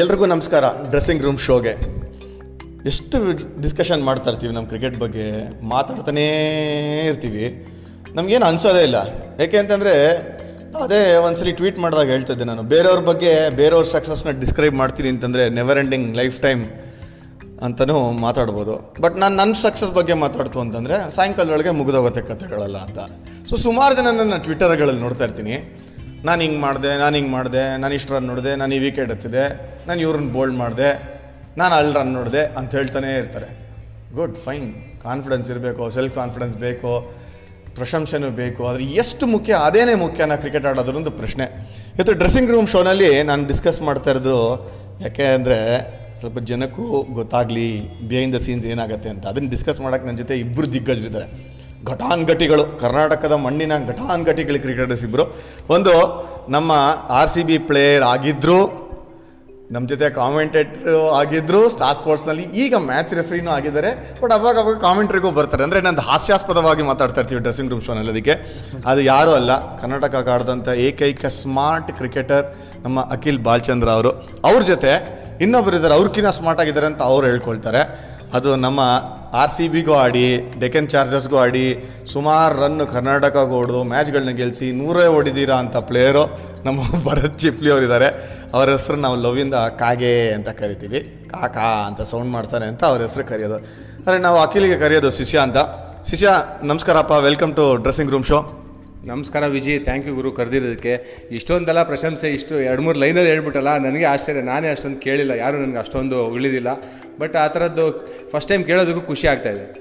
ಎಲ್ರಿಗೂ ನಮಸ್ಕಾರ. Dressing room ಶೋಗೆ ಎಷ್ಟು ಡಿಸ್ಕಷನ್ ಮಾಡ್ತಾ ಇರ್ತೀವಿ ನಮ್ಮ ಕ್ರಿಕೆಟ್ ಬಗ್ಗೆ? ಮಾತಾಡ್ತಾನೇ ಇರ್ತೀವಿ. ನಮಗೇನು ಅನಿಸೋದೇ ಇಲ್ಲ. ಯಾಕೆ ಅಂತಂದರೆ, ಅದೇ ಒಂದ್ಸಲಿ ಟ್ವೀಟ್ ಮಾಡಿದಾಗ ಹೇಳ್ತಿದ್ದೆ ನಾನು. ಬೇರೆಯವ್ರ ಬಗ್ಗೆ, ಬೇರೆಯವ್ರ ಸಕ್ಸಸ್ನ ಡಿಸ್ಕ್ರೈಬ್ ಮಾಡ್ತೀನಿ ಅಂತಂದರೆ ನೆವರ್ ಎಂಡಿಂಗ್ ಲೈಫ್ ಟೈಮ್ ಅಂತಲೂ ಮಾತಾಡ್ಬೋದು. ಬಟ್ ನಾನು ನನ್ನ ಸಕ್ಸಸ್ ಬಗ್ಗೆ ಮಾತಾಡ್ತು ಅಂತಂದರೆ, ಸಾಯಂಕಾಲದೊಳಗೆ ಮುಗಿದೋಗುತ್ತೆ ಕಥೆಗಳಲ್ಲ ಅಂತ. ಸೊ ಸುಮಾರು ಜನ ನನ್ನ ಟ್ವಿಟರ್ಗಳಲ್ಲಿ ನೋಡ್ತಾ ಇರ್ತೀನಿ. ನಾನು ಹಿಂಗೆ ಮಾಡಿದೆ, ನಾನು ಹಿಂಗೆ ಮಾಡಿದೆ, ನಾನು ಇಷ್ಟು ರನ್ ನೋಡಿದೆ ನಾನು ಈ ವಿಕೆಟ್ ಹತ್ತಿದೆ ನಾನು ಇವ್ರನ್ನ ಬೋಲ್ಡ್ ಮಾಡಿದೆ, ನಾನು ಅಲ್ಲಿ ರನ್ ನೋಡಿದೆ ಅಂತ ಹೇಳ್ತಾನೆ ಇರ್ತಾರೆ. ಗುಡ್ ಫೈನ್ ಕಾನ್ಫಿಡೆನ್ಸ್ ಇರಬೇಕು ಸೆಲ್ಫ್ ಕಾನ್ಫಿಡೆನ್ಸ್ ಬೇಕು, ಪ್ರಶಂಸೆನೂ ಬೇಕು. ಆದರೆ ಎಷ್ಟು ಮುಖ್ಯ, ಅದೇನೇ ಮುಖ್ಯನಾ ಕ್ರಿಕೆಟ್ ಆಡೋದ್ರ ಒಂದು ಪ್ರಶ್ನೆ. ಇವತ್ತು ಡ್ರೆಸ್ಸಿಂಗ್ ರೂಮ್ ಶೋನಲ್ಲಿ ನಾನು ಡಿಸ್ಕಸ್ ಮಾಡ್ತಾ ಇರೋದು ಯಾಕೆ ಅಂದರೆ ಸ್ವಲ್ಪ ಜನಕ್ಕೂ ಗೊತ್ತಾಗಲಿ ಬಿಹೈಂಡ್ ದ ಸೀನ್ಸ್ ಏನಾಗುತ್ತೆ ಅಂತ. ಅದನ್ನು ಡಿಸ್ಕಸ್ ಮಾಡೋಕ್ಕೆ ನನ್ನ ಜೊತೆ ಇಬ್ಬರು ದಿಗ್ಗಜರಿದ್ದಾರೆ ಘಟಾನ್ಘಟಿಗಳು, ಕರ್ನಾಟಕದ ಮಣ್ಣಿನ ಘಟಾನ್ಘಟಿಗಳು ಕ್ರಿಕೆಟರ್ಸ್ ಇಬ್ಬರು ಒಂದು, ನಮ್ಮ ಆರ್ ಸಿ ಬಿ ಪ್ಲೇಯರ್ ಆಗಿದ್ದರು ನಮ್ಮ ಜೊತೆ ಕಾಮೆಂಟೇಟ್ರು ಆಗಿದ್ದರು ಸ್ಟಾರ್ ಸ್ಪೋರ್ಟ್ಸ್ನಲ್ಲಿ ಈಗ ಮ್ಯಾಚ್ ರೆಫ್ರಿನೂ ಆಗಿದ್ದಾರೆ. ಬಟ್ ಅವಾಗ ಅವಾಗ ಕಾಮೆಂಟ್ರಿಗೂ ಬರ್ತಾರೆ. ಅಂದರೆ ನಂದು ಹಾಸ್ಯಾಸ್ಪದವಾಗಿ ಮಾತಾಡ್ತಾ ಇರ್ತೀವಿ ಡ್ರೆಸ್ಸಿಂಗ್ ರೂಮ್ ಶೋನಲ್ಲಿ ಅದಕ್ಕೆ. ಅದು ಯಾರೂ ಅಲ್ಲ, ಕರ್ನಾಟಕ ಆಡಿದಂಥ ಏಕೈಕ ಸ್ಮಾರ್ಟ್ ಕ್ರಿಕೆಟರ್ ನಮ್ಮ ಅಖಿಲ್ ಬಾಲ್ಚಂದ್ರ ಅವರು. ಅವ್ರ ಜೊತೆ ಇನ್ನೊಬ್ಬರು ಇದ್ದಾರೆ ಅವ್ರಕ್ಕಿಂತ ಸ್ಮಾರ್ಟ್ ಆಗಿದ್ದಾರೆ ಅಂತ ಅವ್ರು ಹೇಳ್ಕೊಳ್ತಾರೆ. ಅದು ನಮ್ಮ ಆರ್ ಸಿ ಬಿಗೂ ಆಡಿ ಡೆಕನ್ ಚಾರ್ಜರ್ಸ್ಗೂ ಆಡಿ, ಸುಮಾರು ರನ್ ಕರ್ನಾಟಕಗೂ ಹೊಡೆದು ಮ್ಯಾಚ್ಗಳನ್ನ ಗೆಲ್ಲಿಸಿ ನೂರೇ ಹೊಡಿದೀರಾ ಅಂತ ಪ್ಲೇಯರು ನಮ್ಮ ಭರತ್ ಚಿಪ್ಲಿ ಅವರಿದ್ದಾರೆ. ಅವರ ಹೆಸರು ನಾವು ಲವಿಂದ ಕಾಗೆ ಅಂತ ಕರಿತೀವಿ. ಕಾಕಾ ಅಂತ ಸೌಂಡ್ ಮಾಡ್ತಾನೆ ಅಂತ ಅವ್ರ ಹೆಸರು ಕರೆಯೋದು. ಅಂದರೆ ನಾವು ಅಖಿಲಿಗೆ ಕರೆಯೋದು ಶಿಷ್ಯ ಅಂತ. ಶಿಷ್ಯ, ನಮಸ್ಕಾರಪ್ಪ, welcome to dressing room show. ನಮಸ್ಕಾರ ವಿಜಯ್ ಥ್ಯಾಂಕ್ ಯು ಗುರು ಕರೆದಿರೋದಕ್ಕೆ. ಇಷ್ಟೊಂದೆಲ್ಲ ಪ್ರಶಂಸೆ ಇಷ್ಟು ಎರಡು ಮೂರು ಲೈನಲ್ಲಿ ಹೇಳ್ಬಿಟ್ಟಲ್ಲ ನನಗೆ ಆಶ್ಚರ್ಯ. ನಾನೇ ಅಷ್ಟೊಂದು ಕೇಳಿಲ್ಲ ಯಾರು ನನಗೆ ಅಷ್ಟೊಂದು ಉಳಿದಿಲ್ಲ. ಬಟ್ ಆ ಥರದ್ದು ಫಸ್ಟ್ ಟೈಮ್ ಕೇಳೋದಕ್ಕೂ ಖುಷಿ ಆಗ್ತಾಯಿದೆ ಇದೆ.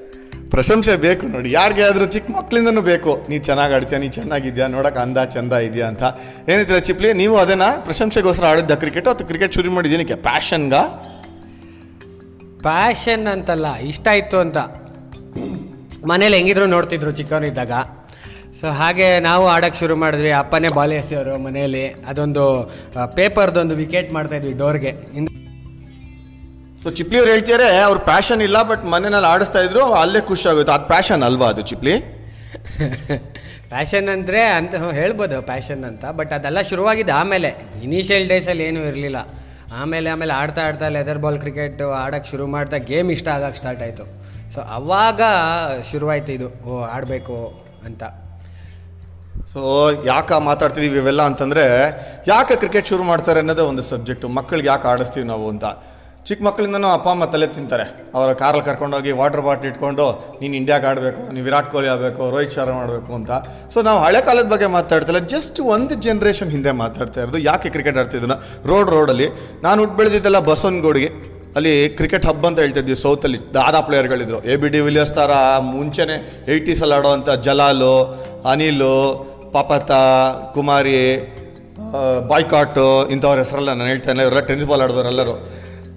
ಪ್ರಶಂಸೆ ಬೇಕು ನೋಡಿ ಯಾರಿಗೆ ಆದರೂ ಚಿಕ್ಕ ಮಕ್ಕಳಿಂದನೂ ಬೇಕು. ನೀ ಚೆನ್ನಾಗಿ ಆಡ್ತೀಯ ನೀ ಚೆನ್ನಾಗಿದ್ಯಾ ನೋಡೋಕೆ ಅಂದ ಚಂದ ಇದೆಯಾ ಅಂತ. ಏನಿದ್ರೆ ಚಿಪ್ಲಿ ನೀವು ಅದನ್ನು ಪ್ರಶಂಸೆಗೋಸ್ಕರ ಆಡಿದ್ದ ಕ್ರಿಕೆಟ್ ಅಥವಾ ಕ್ರಿಕೆಟ್ ಶುರು ಮಾಡಿದ್ದೀನಕ್ಕೆ? ಪ್ಯಾಷನ್ಗ ಪ್ಯಾಷನ್ ಅಂತಲ್ಲ ಇಷ್ಟ ಇತ್ತು ಅಂತ. ಮನೇಲಿ ಹೆಂಗಿದ್ರು ನೋಡ್ತಿದ್ರು ಚಿಕ್ಕವನಿದ್ದಾಗ. ಸೊ ಹಾಗೆ ನಾವು ಆಡೋಕ್ಕೆ ಶುರು ಮಾಡಿದ್ವಿ. ಅಪ್ಪನೇ ಬಾಲ್ ಎಸೆಯೋರು ಮನೆಯಲ್ಲಿ. ಅದೊಂದು ಪೇಪರ್ದೊಂದು ವಿಕೆಟ್ ಮಾಡ್ತಾಯಿದ್ವಿ ಡೋರ್ಗೆ. ಸೊ ಚಿಪ್ಲಿ ಅವ್ರು ಹೇಳ್ತಿದ್ದಾರೆ ಅವ್ರ ಪ್ಯಾಷನ್ ಇಲ್ಲ ಬಟ್ ಮನೆಯಲ್ಲಿ ಆಡಿಸ್ತಾ ಇದ್ರು ಅಲ್ಲೇ ಖುಷಿ ಆಗುತ್ತೆ. ಅದು ಪ್ಯಾಷನ್ ಅಲ್ವಾ ಅದು ಚಿಪ್ಲಿ? ಪ್ಯಾಷನ್ ಅಂದರೆ ಅಂತ ಹೇಳ್ಬೋದು ಪ್ಯಾಷನ್ ಅಂತ ಬಟ್ ಅದೆಲ್ಲ ಶುರುವಾಗಿದ್ದು ಆಮೇಲೆ. ಇನಿಷಿಯಲ್ ಡೇಸಲ್ಲಿ ಏನೂ ಇರಲಿಲ್ಲ. ಆಮೇಲೆ ಆಮೇಲೆ ಆಡ್ತಾ ಆಡ್ತಾ ಲೆದರ್ ಬಾಲ್ ಕ್ರಿಕೆಟ್ ಆಡೋಕ್ಕೆ ಶುರು ಮಾಡ್ತಾ ಗೇಮ್ ಇಷ್ಟ ಆಗೋಕ್ಕೆ ಸ್ಟಾರ್ಟ್ ಆಯಿತು. ಸೊ ಅವಾಗ ಶುರುವಾಯಿತು ಇದು. ಓ ಆಡಬೇಕು ಅಂತ. ಸೊ ಯಾಕೆ ಮಾತಾಡ್ತಿದ್ದೀವಿ ಇವೆಲ್ಲ ಅಂತಂದರೆ, ಯಾಕೆ ಕ್ರಿಕೆಟ್ ಶುರು ಮಾಡ್ತಾರೆ ಅನ್ನೋದೇ ಒಂದು ಸಬ್ಜೆಕ್ಟು ಮಕ್ಕಳಿಗೆ ಯಾಕೆ ಆಡಿಸ್ತೀವಿ ನಾವು ಅಂತ. ಚಿಕ್ಕ ಮಕ್ಕಳಿಂದನೂ ಅಪ್ಪ ಅಮ್ಮ ತಲೆ ತಿಂತಾರೆ. ಅವರ ಕಾರಲ್ಲಿ ಕರ್ಕೊಂಡೋಗಿ ವಾಟರ್ ಬಾಟ್ಲ್ ಇಟ್ಕೊಂಡು, ನೀನು ಇಂಡಿಯಾಗೆ ಆಡಬೇಕು, ನೀವು ವಿರಾಟ್ ಕೊಹ್ಲಿ ಆಗಬೇಕು, ರೋಹಿತ್ ಶರ್ಮಾ ಮಾಡಬೇಕು ಅಂತ. ಸೊ ನಾವು ಹಳೆ ಕಾಲದ ಬಗ್ಗೆ ಮಾತಾಡ್ತಿಲ್ಲ ಜಸ್ಟ್ ಒಂದು ಜನ್ರೇಷನ್ ಹಿಂದೆ ಮಾತಾಡ್ತಾ ಇರೋದು. ಯಾಕೆ ಕ್ರಿಕೆಟ್ ಆಡ್ತಿದ್ನ ರೋಡ್ ರೋಡಲ್ಲಿ ನಾನು ಹುಟ್ಟು ಬೆಳೆದಿದ್ದೆಲ್ಲ ಬಸವನಗೌಡಿಗೆ. ಅಲ್ಲಿ ಕ್ರಿಕೆಟ್ ಹಬ್ ಅಂತ ಹೇಳ್ತಿದ್ವಿ ಸೌತಲ್ಲಿ ದಾದಾ ಪ್ಲೇಯರ್ಗಳಿದ್ರು. ಎ ಬಿ ಡಿ ವಿಲಿಯರ್ಸ್ ಥರ ಮುಂಚೆನೇ ಏಯ್ಟೀಸಲ್ಲಿ ಆಡೋವಂಥ ಜಲಾಲು, ಅನಿಲು, ಪಾಪತ, ಕುಮಾರಿ ಬಾಯ್ಕಾಟು ಇಂಥವ್ರ ಹೆಸರೆಲ್ಲ ನಾನು ಹೇಳ್ತೇನೆ ಇವರೆಲ್ಲ ಟೆನ್ನಿಸ್ ಬಾಲ್ ಆಡೋರೆಲ್ಲರೂ